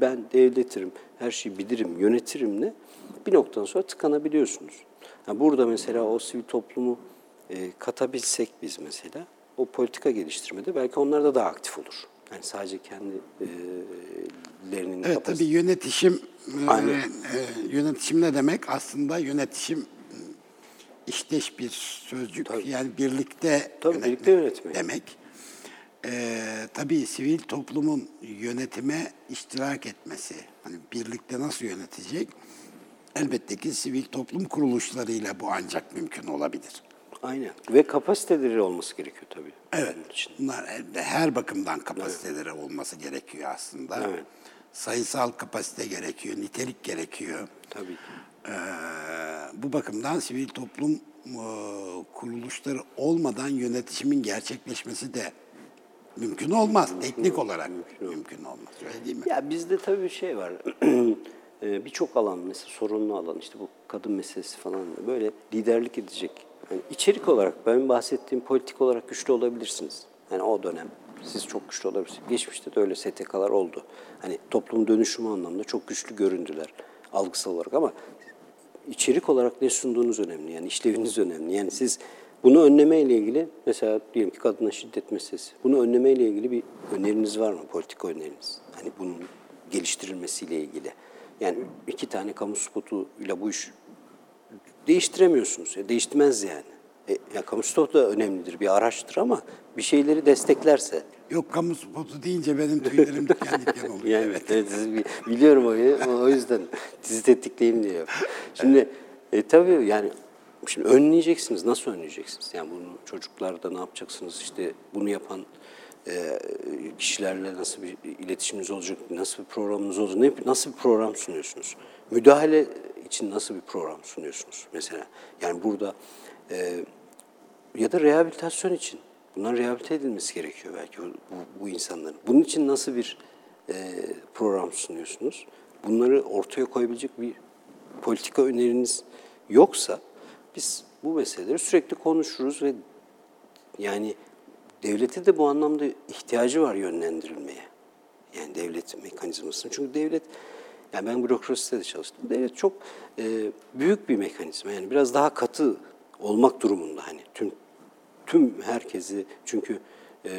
ben devletirim, her şeyi bilirim, yönetirim ne? Bir noktadan sonra tıkanabiliyorsunuz. Yani burada mesela o sivil toplumu e, katabilsek biz mesela, o politika geliştirmede belki onlar da daha aktif olur. Yani sadece kendilerinin Evet kapasitesi- tabii yönetişim e, Aynen. e, yönetişim ne demek? Aslında yönetişim e, işteş bir sözcük. Yani birlikte Tabii, yönetmek birlikte yönetmek. demek. E, tabii sivil toplumun yönetime iştirak etmesi. Hani birlikte nasıl yönetecek? Elbette ki sivil toplum kuruluşlarıyla bu ancak mümkün olabilir. Aynen. Ve kapasiteleri olması gerekiyor tabii. Evet. Bunlar elde- her bakımdan kapasiteleri olması gerekiyor aslında. Evet. Sayısal kapasite gerekiyor, nitelik gerekiyor. Tabii ki. Ee, bu bakımdan sivil toplum e, kuruluşları olmadan yönetişimin gerçekleşmesi de mümkün olmaz. Teknik olarak mümkün, olmaz. Öyle değil mi? Ya bizde tabii bir şey var. Ee, Birçok alan mesela sorunlu alan işte bu kadın meselesi falan böyle liderlik edecek. Yani içerik olarak benim bahsettiğim politik olarak güçlü olabilirsiniz. Yani o dönem siz çok güçlü olabilirsiniz. Geçmişte de öyle STK'lar oldu. Hani toplum dönüşümü anlamda çok güçlü göründüler algısal olarak ama içerik olarak ne sunduğunuz önemli. Yani işleviniz önemli. Yani siz bunu önleme ile ilgili mesela diyelim ki kadına şiddet meselesi. Bunu önleme ile ilgili bir öneriniz var mı? Politika öneriniz. Hani bunun geliştirilmesiyle ilgili. Yani iki tane kamu spotuyla bu iş değiştiremiyorsunuz. E, değiştirmez yani. E, ya kamu spotu da önemlidir, bir araçtır ama bir şeyleri desteklerse. Yok kamu spotu deyince benim tüylerim diken diken oluyor. Yani evet. evet. biliyorum o, o yüzden sizi tetikleyin diyor. Şimdi e, tabii yani şimdi önleyeceksiniz. Nasıl önleyeceksiniz? Yani bunu çocuklarda ne yapacaksınız? İşte bunu yapan e, kişilerle nasıl bir iletişiminiz olacak? Nasıl bir programınız olacak? Ne, nasıl bir program sunuyorsunuz? Müdahale için nasıl bir program sunuyorsunuz mesela? Yani burada e, ya da rehabilitasyon için. Bunların rehabilite edilmesi gerekiyor belki bu, bu, insanların. Bunun için nasıl bir e, program sunuyorsunuz? Bunları ortaya koyabilecek bir politika öneriniz yoksa biz bu meseleleri sürekli konuşuruz ve yani devlete de bu anlamda ihtiyacı var yönlendirilmeye. Yani devlet mekanizmasını. Çünkü devlet, yani ben bürokraside de çalıştım. Devlet çok e, büyük bir mekanizma. Yani biraz daha katı olmak durumunda hani tüm tüm herkesi çünkü e,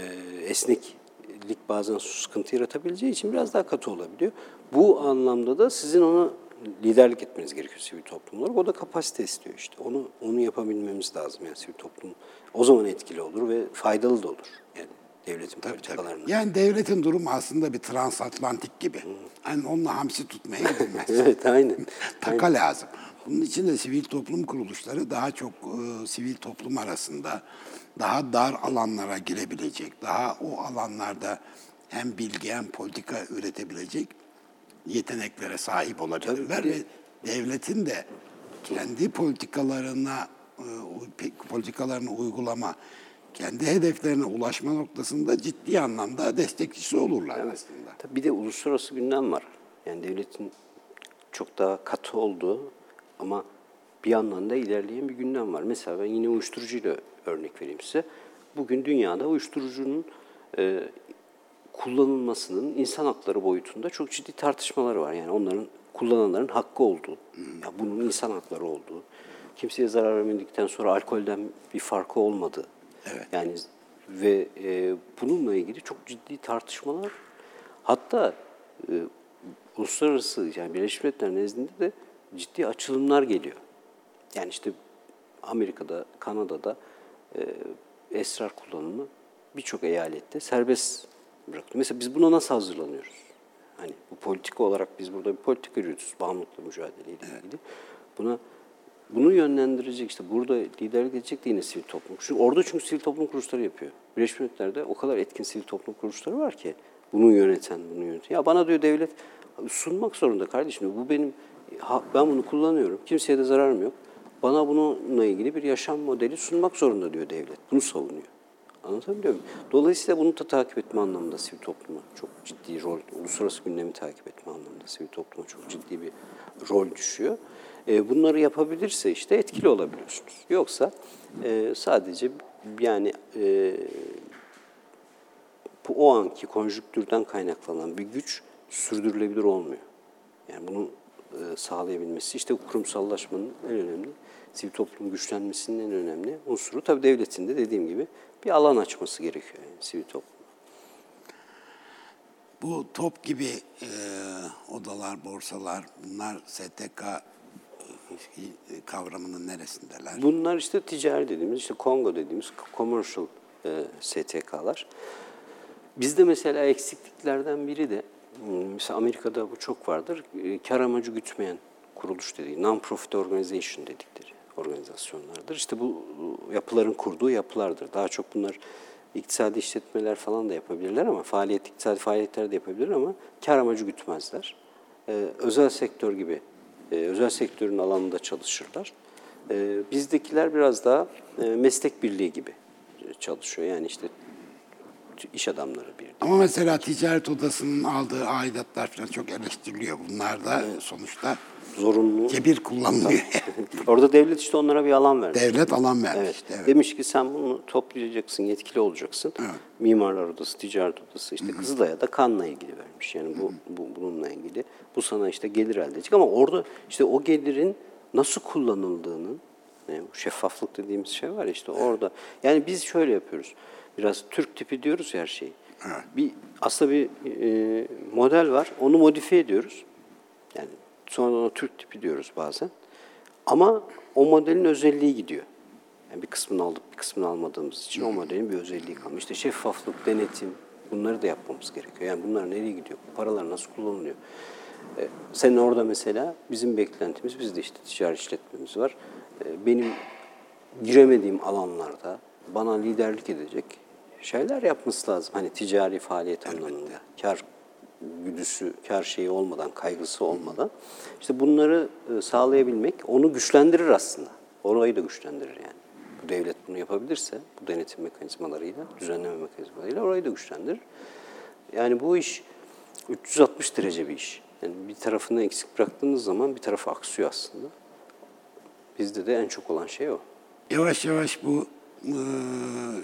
esneklik bazen sıkıntı yaratabileceği için biraz daha katı olabiliyor. Bu anlamda da sizin ona liderlik etmeniz gerekiyor sivil toplum olarak. O da kapasite istiyor işte. Onu onu yapabilmemiz lazım yani sivil toplum. O zaman etkili olur ve faydalı da olur. Yani devletin politikalarına. Yani devletin durumu aslında bir transatlantik gibi. Yani onunla hamsi tutmaya gidilmez. Evet aynen. Taka lazım. Bunun için de sivil toplum kuruluşları daha çok e, sivil toplum arasında daha dar alanlara girebilecek, daha o alanlarda hem bilgi hem politika üretebilecek yeteneklere sahip olabilirler ve devletin de kendi politikalarına e, politikalarını uygulama, kendi hedeflerine ulaşma noktasında ciddi anlamda destekçisi olurlar aslında. Tabii bir de uluslararası gündem var. Yani devletin çok daha katı olduğu ama bir yandan da ilerleyen bir gündem var. Mesela ben yine uyuşturucuyla örnek vereyim size. Bugün dünyada uyuşturucunun e, kullanılmasının insan hakları boyutunda çok ciddi tartışmaları var. Yani onların kullananların hakkı olduğu, ya bunun insan hakları olduğu, kimseye zarar vermedikten sonra alkolden bir farkı olmadığı. Evet. Yani ve e, bununla ilgili çok ciddi tartışmalar hatta e, uluslararası yani Birleşmiş Milletler nezdinde de ciddi açılımlar geliyor. Yani işte Amerika'da, Kanada'da e, esrar kullanımı birçok eyalette serbest bırakılıyor. Mesela biz buna nasıl hazırlanıyoruz? Hani bu politika olarak biz burada bir politika yürütüyoruz. Bağımlılıkla mücadeleyle ilgili. Buna bunu yönlendirecek işte burada liderlik edecek de yine sivil toplum. Çünkü orada çünkü sivil toplum kuruluşları yapıyor. Birleşmiş Milletler'de o kadar etkin sivil toplum kuruluşları var ki bunu yöneten, bunu yöneten. Ya bana diyor devlet sunmak zorunda kardeşim. Bu benim ben bunu kullanıyorum. Kimseye de zararım yok. Bana bununla ilgili bir yaşam modeli sunmak zorunda diyor devlet. Bunu savunuyor. Anlatabiliyor muyum? Dolayısıyla bunu da takip etme anlamında sivil topluma çok ciddi rol, uluslararası gündemi takip etme anlamında sivil topluma çok ciddi bir rol düşüyor. E, bunları yapabilirse işte etkili olabiliyorsunuz. Yoksa e, sadece yani e, bu o anki konjüktürden kaynaklanan bir güç sürdürülebilir olmuyor. Yani bunu e, sağlayabilmesi işte kurumsallaşmanın en önemli, sivil toplumun güçlenmesinin en önemli unsuru tabii devletin de dediğim gibi bir alan açması gerekiyor yani sivil toplum. Bu top gibi e, odalar, borsalar bunlar STK e, kavramının neresindeler? Bunlar işte ticari dediğimiz, işte Kongo dediğimiz commercial e, STK'lar. Bizde mesela eksikliklerden biri de, mesela Amerika'da bu çok vardır, e, kar amacı gütmeyen kuruluş dediği, non-profit organization dedikleri organizasyonlardır. İşte bu yapıların kurduğu yapılardır. Daha çok bunlar iktisadi işletmeler falan da yapabilirler ama faaliyet, iktisadi faaliyetler de yapabilir ama kar amacı gütmezler. E, özel sektör gibi, e, özel sektörün alanında çalışırlar. E, bizdekiler biraz daha e, meslek birliği gibi çalışıyor. Yani işte iş adamları birliği. Ama mesela ticaret odasının aldığı aidatlar falan çok eleştiriliyor. Bunlar da sonuçta Zorunlu. cebir kullanılıyor. Orada devlet işte onlara bir alan vermiş. Devlet alan vermiş. Evet. Evet. Demiş ki sen bunu toplayacaksın, yetkili olacaksın. Mimarlar Odası, Ticaret Odası, işte Kızılay'a da kanla ilgili vermiş. Yani bu, bu bununla ilgili. Bu sana işte gelir elde edecek ama orada işte o gelirin nasıl kullanıldığının yani şeffaflık dediğimiz şey var işte orada. Yani biz şöyle yapıyoruz. Biraz Türk tipi diyoruz ya her şeyi. Bir aslında bir e, model var. Onu modifiye ediyoruz. Yani sonra ona Türk tipi diyoruz bazen. Ama o modelin özelliği gidiyor. Yani bir kısmını aldık, bir kısmını almadığımız için o modelin bir özelliği kalmış. İşte şeffaflık, denetim bunları da yapmamız gerekiyor. Yani bunlar nereye gidiyor? Bu paralar nasıl kullanılıyor? Ee, senin orada mesela bizim beklentimiz, bizde işte ticari işletmemiz var. Ee, benim giremediğim alanlarda bana liderlik edecek şeyler yapması lazım. Hani ticari faaliyet anlamında. Kar güdüsü, kar şeyi olmadan, kaygısı olmadan. İşte bunları e, sağlayabilmek onu güçlendirir aslında. Orayı da güçlendirir yani. Bu devlet bunu yapabilirse, bu denetim mekanizmalarıyla, düzenleme mekanizmalarıyla orayı da güçlendirir. Yani bu iş 360 derece bir iş. Yani bir tarafını eksik bıraktığınız zaman bir tarafı aksıyor aslında. Bizde de en çok olan şey o. Yavaş yavaş bu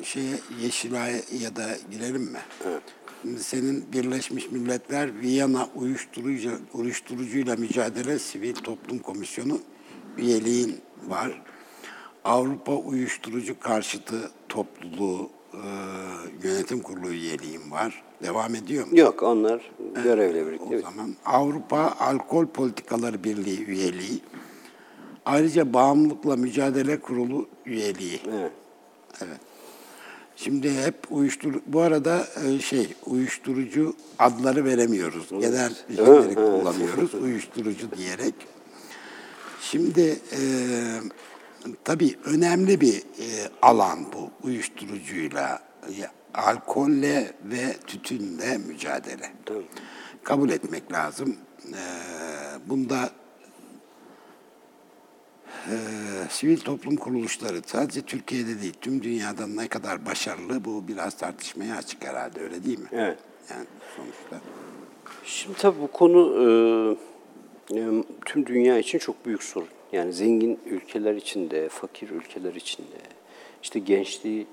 şeye Yeşilay'a da girelim mi? Evet. Senin Birleşmiş Milletler Viyana Uyuşturucu, Uyuşturucuyla Mücadele Sivil Toplum Komisyonu üyeliğin var. Avrupa Uyuşturucu Karşıtı Topluluğu e, Yönetim Kurulu üyeliğin var. Devam ediyor mu? Yok onlar görevle birlikte. O zaman Avrupa Alkol Politikaları Birliği üyeliği. Ayrıca Bağımlılıkla Mücadele Kurulu üyeliği. Evet. Evet. Şimdi hep uyuşturucu, bu arada e, şey uyuşturucu adları veremiyoruz. Genel isimleri kullanıyoruz uyuşturucu diyerek. Şimdi e, tabii önemli bir e, alan bu uyuşturucuyla, ya, alkolle ve tütünle mücadele. Tabii. Kabul etmek lazım. E, bunda e, sivil toplum kuruluşları sadece Türkiye'de değil tüm dünyada ne kadar başarılı bu biraz tartışmaya açık herhalde öyle değil mi? Evet. Yani sonuçta. Şimdi tabii bu konu e, e, tüm dünya için çok büyük sorun. Yani zengin ülkeler için de, fakir ülkeler için de, işte gençliği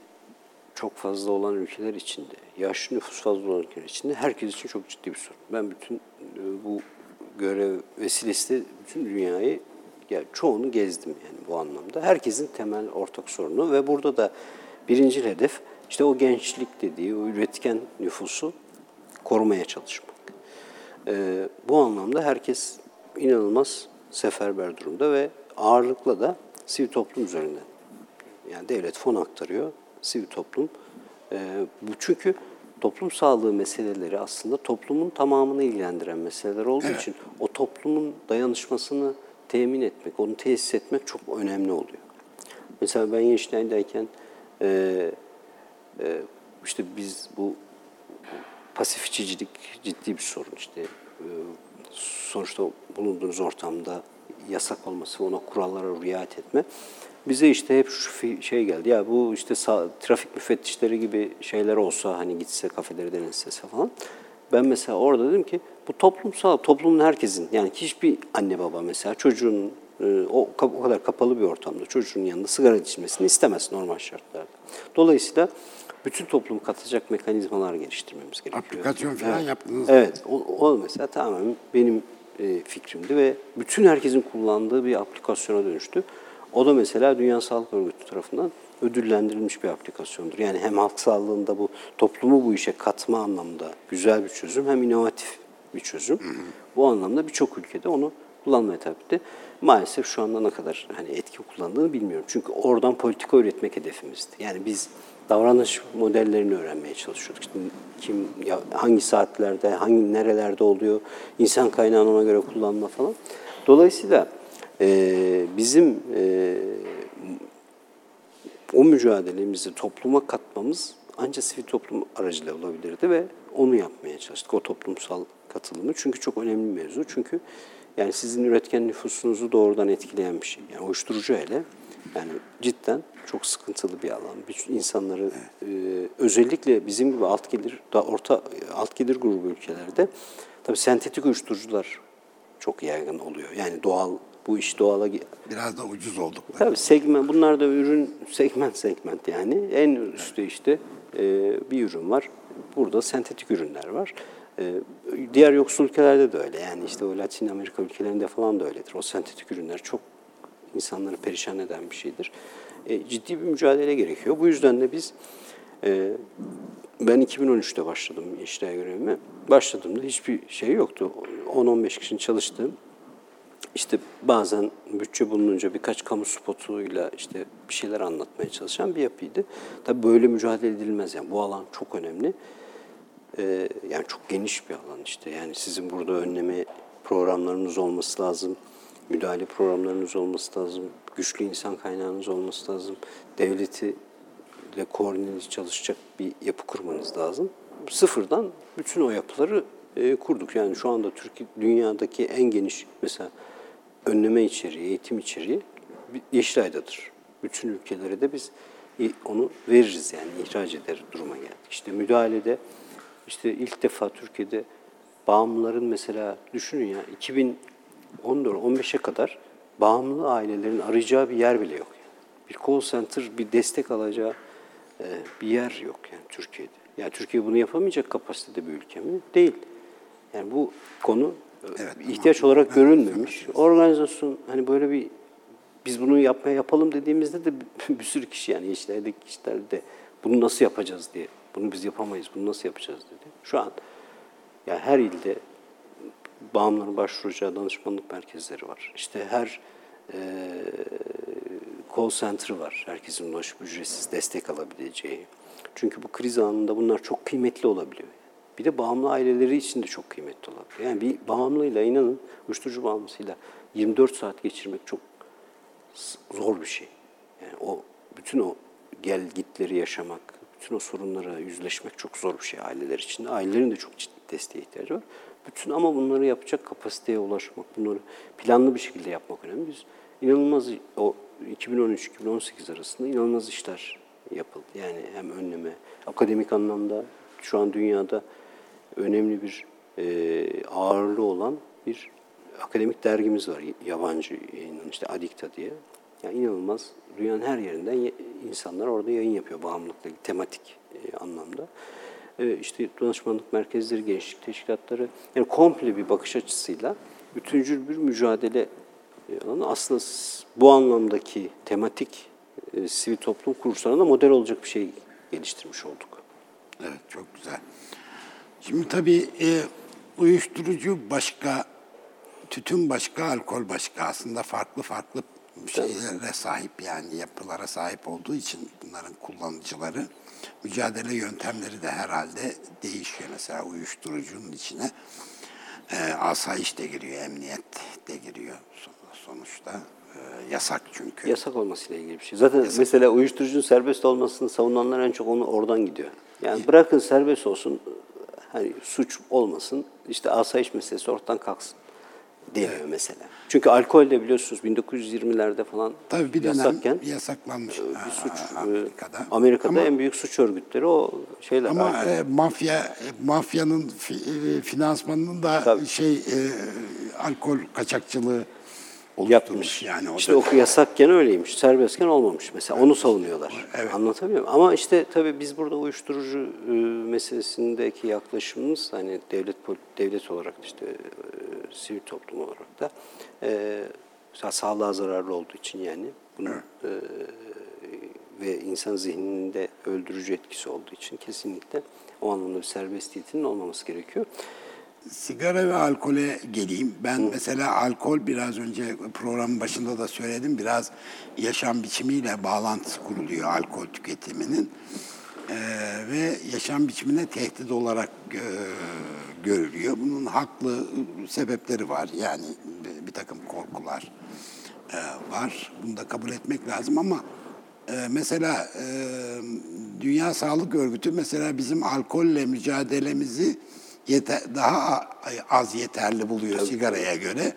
çok fazla olan ülkeler için de, yaşlı nüfus fazla olan ülkeler için de herkes için çok ciddi bir sorun. Ben bütün e, bu görev vesilesiyle bütün dünyayı, yani çoğunu gezdim yani bu anlamda. Herkesin temel ortak sorunu ve burada da birinci hedef işte o gençlik dediği, o üretken nüfusu korumaya çalışmak. Ee, bu anlamda herkes inanılmaz seferber durumda ve ağırlıkla da sivil toplum üzerinden. Yani devlet fon aktarıyor, sivil toplum. Ee, bu çünkü toplum sağlığı meseleleri aslında toplumun tamamını ilgilendiren meseleler olduğu Evet. için o toplumun dayanışmasını temin etmek, onu tesis etmek çok önemli oluyor. Mesela ben Yeşilay'dayken e, e, işte biz bu pasif içicilik ciddi bir sorun işte. E, sonuçta bulunduğunuz ortamda yasak olması, ona kurallara riayet etme. Bize işte hep şu şey geldi. Ya bu işte trafik müfettişleri gibi şeyler olsa hani gitse kafeleri denetlese falan. Ben mesela orada dedim ki bu toplumsal, toplumun herkesin yani hiçbir anne baba mesela çocuğun e, o, o kadar kapalı bir ortamda çocuğun yanında sigara içmesini istemez normal şartlarda. Dolayısıyla bütün toplumu katacak mekanizmalar geliştirmemiz gerekiyor. Aplikasyon falan evet. yaptınız. Evet, o, o mesela tamamen benim e, fikrimdi ve bütün herkesin kullandığı bir aplikasyona dönüştü. O da mesela Dünya Sağlık Örgütü tarafından ödüllendirilmiş bir aplikasyondur. Yani hem halk sağlığında bu toplumu bu işe katma anlamda güzel bir çözüm hem inovatif bir çözüm. Bu anlamda birçok ülkede onu kullanmaya tabi etti. Maalesef şu anda ne kadar hani etki kullandığını bilmiyorum. Çünkü oradan politika üretmek hedefimizdi. Yani biz davranış modellerini öğrenmeye çalışıyorduk. İşte kim ya, hangi saatlerde, hangi nerelerde oluyor, insan kaynağını ona göre kullanma falan. Dolayısıyla e, bizim e, o mücadelemizi topluma katmamız ancak sivil toplum aracılığıyla olabilirdi ve onu yapmaya çalıştık. O toplumsal katılımı. Çünkü çok önemli bir mevzu. Çünkü yani sizin üretken nüfusunuzu doğrudan etkileyen bir şey. Yani uyuşturucu hele yani cidden çok sıkıntılı bir alan. Bir insanları e, özellikle bizim gibi alt gelir da orta alt gelir grubu ülkelerde tabii sentetik uyuşturucular çok yaygın oluyor. Yani doğal bu iş doğala Biraz da ucuz olduk. Tabii segment, bunlar da ürün segment segment yani. En üstte işte e, bir ürün var. Burada sentetik ürünler var. E, diğer yoksul ülkelerde de öyle. Yani işte o Latin Amerika ülkelerinde falan da öyledir. O sentetik ürünler çok insanları perişan eden bir şeydir. E, ciddi bir mücadele gerekiyor. Bu yüzden de biz e, ben 2013'te başladım işler görevime. Başladığımda hiçbir şey yoktu. 10-15 kişinin çalıştığım işte bazen bütçe bulununca birkaç kamu spotuyla işte bir şeyler anlatmaya çalışan bir yapıydı. Tabii böyle mücadele edilmez yani bu alan çok önemli. Ee, yani çok geniş bir alan işte. Yani sizin burada önleme programlarınız olması lazım. Müdahale programlarınız olması lazım. Güçlü insan kaynağınız olması lazım. Devleti ile koordineli çalışacak bir yapı kurmanız lazım. Sıfırdan bütün o yapıları e, kurduk. Yani şu anda Türkiye dünyadaki en geniş mesela önleme içeriği, eğitim içeriği Yeşilay'dadır. Bütün ülkelere de biz onu veririz yani ihraç eder duruma geldik. İşte müdahalede işte ilk defa Türkiye'de bağımlıların mesela düşünün ya 2014-15'e kadar bağımlı ailelerin arayacağı bir yer bile yok. Yani. Bir call center, bir destek alacağı e, bir yer yok yani Türkiye'de. Yani Türkiye bunu yapamayacak kapasitede bir ülke mi? Değil. Yani bu konu Evet, ihtiyaç tamam. olarak Evet, görülmemiş. Organizasyon hani böyle bir biz bunu yapmaya yapalım dediğimizde de bir sürü kişi yani Yeşilay'daki kişiler de bunu nasıl yapacağız diye. Bunu biz yapamayız. Bunu nasıl yapacağız dedi. Şu an yani her ilde bağımlıların başvuracağı danışmanlık merkezleri var. İşte her e, call center var. Herkesin ulaşıp ücretsiz destek alabileceği. Çünkü bu kriz anında bunlar çok kıymetli olabiliyor. Bir de bağımlı aileleri için de çok kıymetli olabilir. Yani bir bağımlıyla inanın uyuşturucu bağımlısıyla 24 saat geçirmek çok zor bir şey. Yani o bütün o gel gitleri yaşamak, bütün o sorunlara yüzleşmek çok zor bir şey aileler için. Ailelerin de çok ciddi desteğe ihtiyacı var. Bütün ama bunları yapacak kapasiteye ulaşmak, bunları planlı bir şekilde yapmak önemli. Biz inanılmaz o 2013-2018 arasında inanılmaz işler yapıldı. Yani hem önleme, akademik anlamda şu an dünyada önemli bir e, ağırlığı olan bir akademik dergimiz var. Yabancı yayınlanan işte Adikta diye. Yani inanılmaz dünyanın her yerinden insanlar orada yayın yapıyor bağımlılıkla tematik e, anlamda. E, işte danışmanlık merkezleri, gençlik teşkilatları yani komple bir bakış açısıyla bütüncül bir mücadele alanı aslında bu anlamdaki tematik e, sivil toplum kuruluşlarına model olacak bir şey geliştirmiş olduk. Evet, çok güzel. Şimdi tabii e, uyuşturucu başka, tütün başka, alkol başka. Aslında farklı farklı şeylere sahip yani yapılara sahip olduğu için bunların kullanıcıları mücadele yöntemleri de herhalde değişiyor. Mesela uyuşturucunun içine e, asayiş de giriyor, emniyet de giriyor son- sonuçta. E, yasak çünkü. Yasak olmasıyla ilgili bir şey. Zaten mesela uyuşturucunun serbest olmasını savunanlar en çok onu oradan gidiyor. Yani bırakın serbest olsun, hani suç olmasın, işte asayiş meselesi ortadan kalksın deniyor mesela. Çünkü alkol de biliyorsunuz 1920'lerde falan Tabii bir dönem yasakken yasaklanmış bir suç Aa, e, Amerika'da. Amerika'da Ama- en büyük suç örgütleri o şeyler. Ama alkol. e, mafya e, mafyanın fi- e, finansmanının da Tabii. şey e, alkol kaçakçılığı oluşturmuş yapmış. yani o işte da. yasakken öyleymiş, serbestken olmamış mesela. Onu savunuyorlar. Evet. Anlatabiliyor muyum? Ama işte tabii biz burada uyuşturucu e, meselesindeki yaklaşımımız hani devlet devlet olarak işte e, sivil toplum olarak da e, sağlığa zararlı olduğu için yani bunun e, ve insan zihninde öldürücü etkisi olduğu için kesinlikle o anlamda bir serbestiyetinin olmaması gerekiyor. Sigara ve alkole geleyim. Ben mesela alkol biraz önce programın başında da söyledim. Biraz yaşam biçimiyle bağlantısı kuruluyor alkol tüketiminin. Ee, ve yaşam biçimine tehdit olarak e, görülüyor. Bunun haklı sebepleri var. Yani bir, bir takım korkular e, var. Bunu da kabul etmek lazım ama e, mesela e, Dünya Sağlık Örgütü mesela bizim alkolle mücadelemizi yeter, daha az yeterli buluyor sigaraya göre.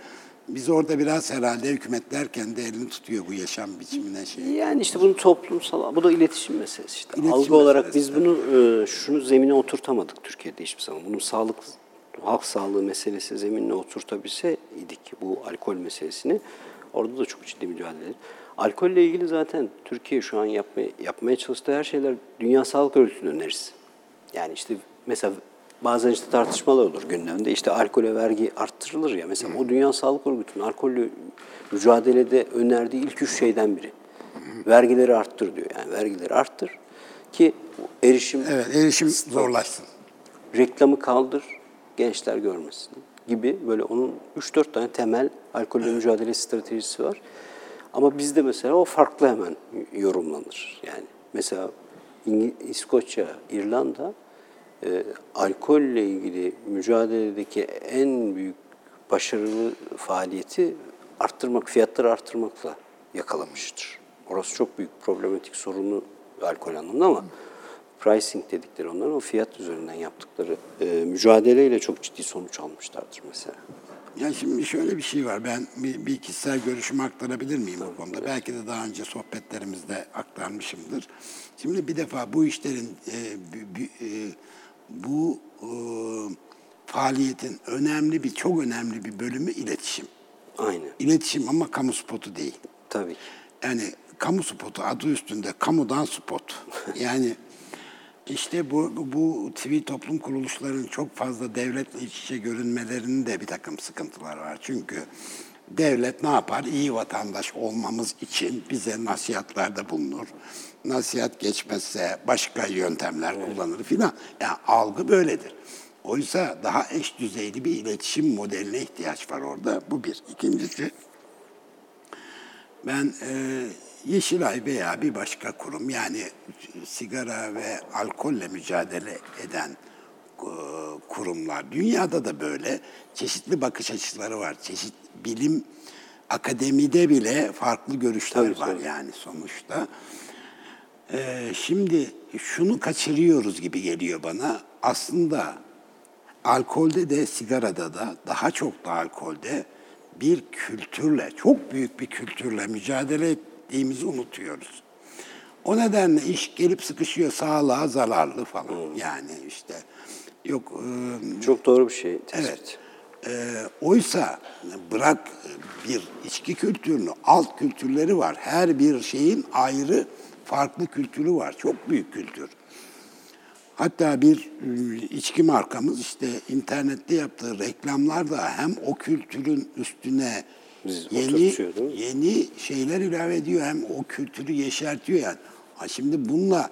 Biz orada biraz herhalde hükümetler kendi elini tutuyor bu yaşam biçimine şey. Yani işte bunu toplumsal, bu da iletişim meselesi işte. İletişim Algı olarak meselesi, biz bunu e, şunu zemine oturtamadık Türkiye'de hiçbir zaman. Bunun sağlık, halk sağlığı meselesi zeminine oturtabilse idik bu alkol meselesini. Orada da çok ciddi mücadele. Alkolle ilgili zaten Türkiye şu an yapmaya, yapmaya çalıştığı her şeyler Dünya Sağlık Örgütü'nün önerisi. Yani işte mesela bazen işte tartışmalar olur gündemde. İşte alkole vergi arttırılır ya. Mesela o Dünya Sağlık Örgütü'nün alkolle mücadelede önerdiği ilk üç şeyden biri. Vergileri arttır diyor. Yani vergileri arttır ki erişim Evet, erişim zorlaşsın. reklamı kaldır, gençler görmesin gibi böyle onun 3-4 tane temel alkolle mücadele stratejisi var. Ama bizde mesela o farklı hemen yorumlanır. Yani mesela İskoçya, İrlanda e, alkolle ilgili mücadeledeki en büyük başarılı faaliyeti arttırmak, fiyatları arttırmakla yakalamıştır. Orası çok büyük problematik sorunu alkol anlamında ama pricing dedikleri onların o fiyat üzerinden yaptıkları e, mücadeleyle çok ciddi sonuç almışlardır mesela. Ya şimdi şöyle bir şey var. Ben bir, bir kişisel görüşümü aktarabilir miyim bu konuda? Belki de daha önce sohbetlerimizde aktarmışımdır. Şimdi bir defa bu işlerin e, bu- e, bu e, faaliyetin önemli bir çok önemli bir bölümü iletişim. Aynen. İletişim ama kamu spotu değil. Tabii. Yani kamu spotu adı üstünde kamudan spot. Yani işte bu, bu sivil toplum kuruluşlarının çok fazla devletle iç içe görünmelerinin de bir takım sıkıntılar var. Çünkü devlet ne yapar? İyi vatandaş olmamız için bize nasihatlerde bulunur. Nasihat geçmezse başka yöntemler kullanır filan. Yani algı böyledir. Oysa daha eş düzeyli bir iletişim modeline ihtiyaç var orada. Bu bir. İkincisi, ben e, Yeşilay veya bir başka kurum yani sigara ve alkolle mücadele eden e, kurumlar dünyada da böyle çeşitli bakış açıları var. Çeşit bilim akademide bile farklı görüşler Tabii, var tabii. yani sonuçta. E, şimdi şunu kaçırıyoruz gibi geliyor bana. Aslında alkolde de sigarada da daha çok da alkolde bir kültürle, çok büyük bir kültürle mücadele ettiğimizi unutuyoruz. O nedenle iş gelip sıkışıyor sağlığa zararlı falan. Yani işte yok e, Çok doğru bir şey tespit. Evet. Ee, oysa bırak bir içki kültürünü, alt kültürleri var. Her bir şeyin ayrı farklı kültürü var. Çok büyük kültür. Hatta bir e, içki markamız işte internette yaptığı reklamlarda hem o kültürün üstüne Biz yeni yeni şeyler ilave ediyor hem o kültürü yeşertiyor yani. Ha şimdi bununla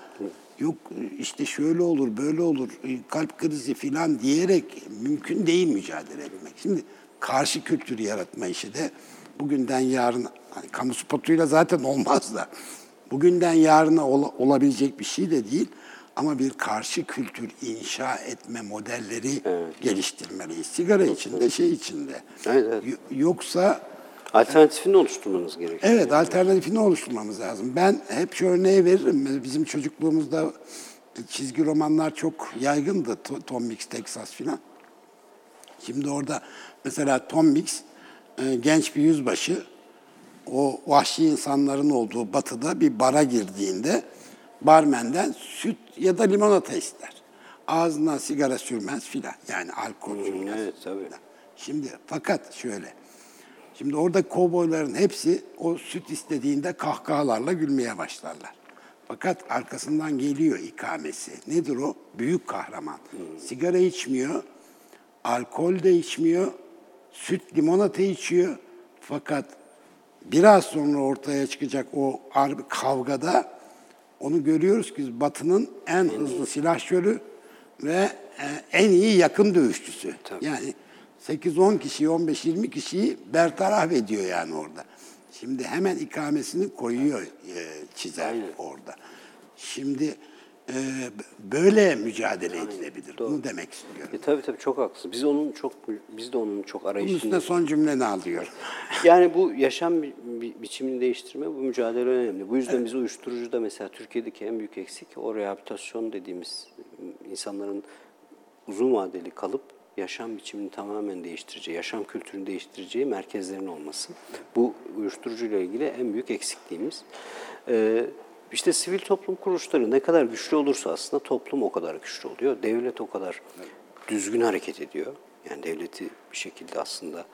yok işte şöyle olur böyle olur e, kalp krizi filan diyerek mümkün değil mücadele etmek. Şimdi karşı kültürü yaratma işi de bugünden yarın hani kamu spotuyla zaten olmaz da bugünden yarına ol- olabilecek bir şey de değil ama bir karşı kültür inşa etme modelleri geliştirmeliyiz. Sigara içinde, şey içinde. Evet, evet. Yoksa Alternatifini oluşturmanız gerekiyor. Evet, alternatifini oluşturmamız lazım. Ben hep şu örneği veririm. Bizim çocukluğumuzda çizgi romanlar çok yaygındı. To- Tom Mix, Texas filan. Şimdi orada mesela Tom Mix e, genç bir yüzbaşı o vahşi insanların olduğu batıda bir bara girdiğinde barmenden süt ya da limonata ister. Ağzından sigara sürmez filan. Yani alkol sürmez. evet, tabii. Şimdi fakat şöyle. Şimdi orada kovboyların hepsi o süt istediğinde kahkahalarla gülmeye başlarlar. Fakat arkasından geliyor ikamesi. Nedir o? Büyük kahraman. Sigara içmiyor, alkol de içmiyor, süt limonata içiyor. Fakat biraz sonra ortaya çıkacak o kavgada onu görüyoruz ki Batı'nın en hızlı silahşörü ve e, en iyi yakın dövüşçüsü. Yani 8-10 kişiyi, 15-20 kişiyi bertaraf ediyor yani orada. Şimdi hemen ikamesini koyuyor e, çizer orada. Şimdi böyle mücadele edilebilir. Bunu demek istiyorum. E, tabii tabii çok haklısın. Biz onun çok biz de onun çok Bunun arayışında. üstüne son cümleni alıyorum. Yani bu yaşam bi- bi- biçimini değiştirme, bu mücadele önemli. Bu yüzden biz uyuşturucuda mesela Türkiye'deki en büyük eksik o rehabilitasyon dediğimiz insanların uzun vadeli kalıp yaşam biçimini tamamen değiştireceği, yaşam kültürünü değiştireceği merkezlerin olması. Bu uyuşturucuyla ilgili en büyük eksikliğimiz. Ee, işte sivil toplum kuruluşları ne kadar güçlü olursa aslında toplum o kadar güçlü oluyor. Devlet o kadar düzgün hareket ediyor. Yani devleti bir şekilde aslında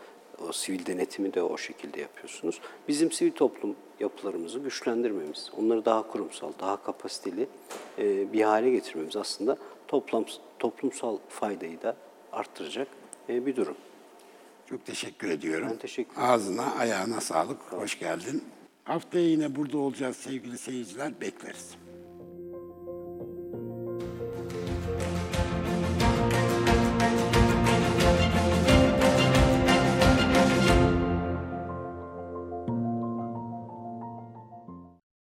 o sivil denetimi de o şekilde yapıyorsunuz. Bizim sivil toplum yapılarımızı güçlendirmemiz, onları daha kurumsal, daha kapasiteli e, bir hale getirmemiz aslında toplam, toplumsal faydayı da arttıracak e, bir durum. Çok teşekkür ediyorum. Ben teşekkür ederim. Ağzına, ayağına sağlık. Hoş geldin. Haftaya yine burada olacağız sevgili seyirciler. Bekleriz.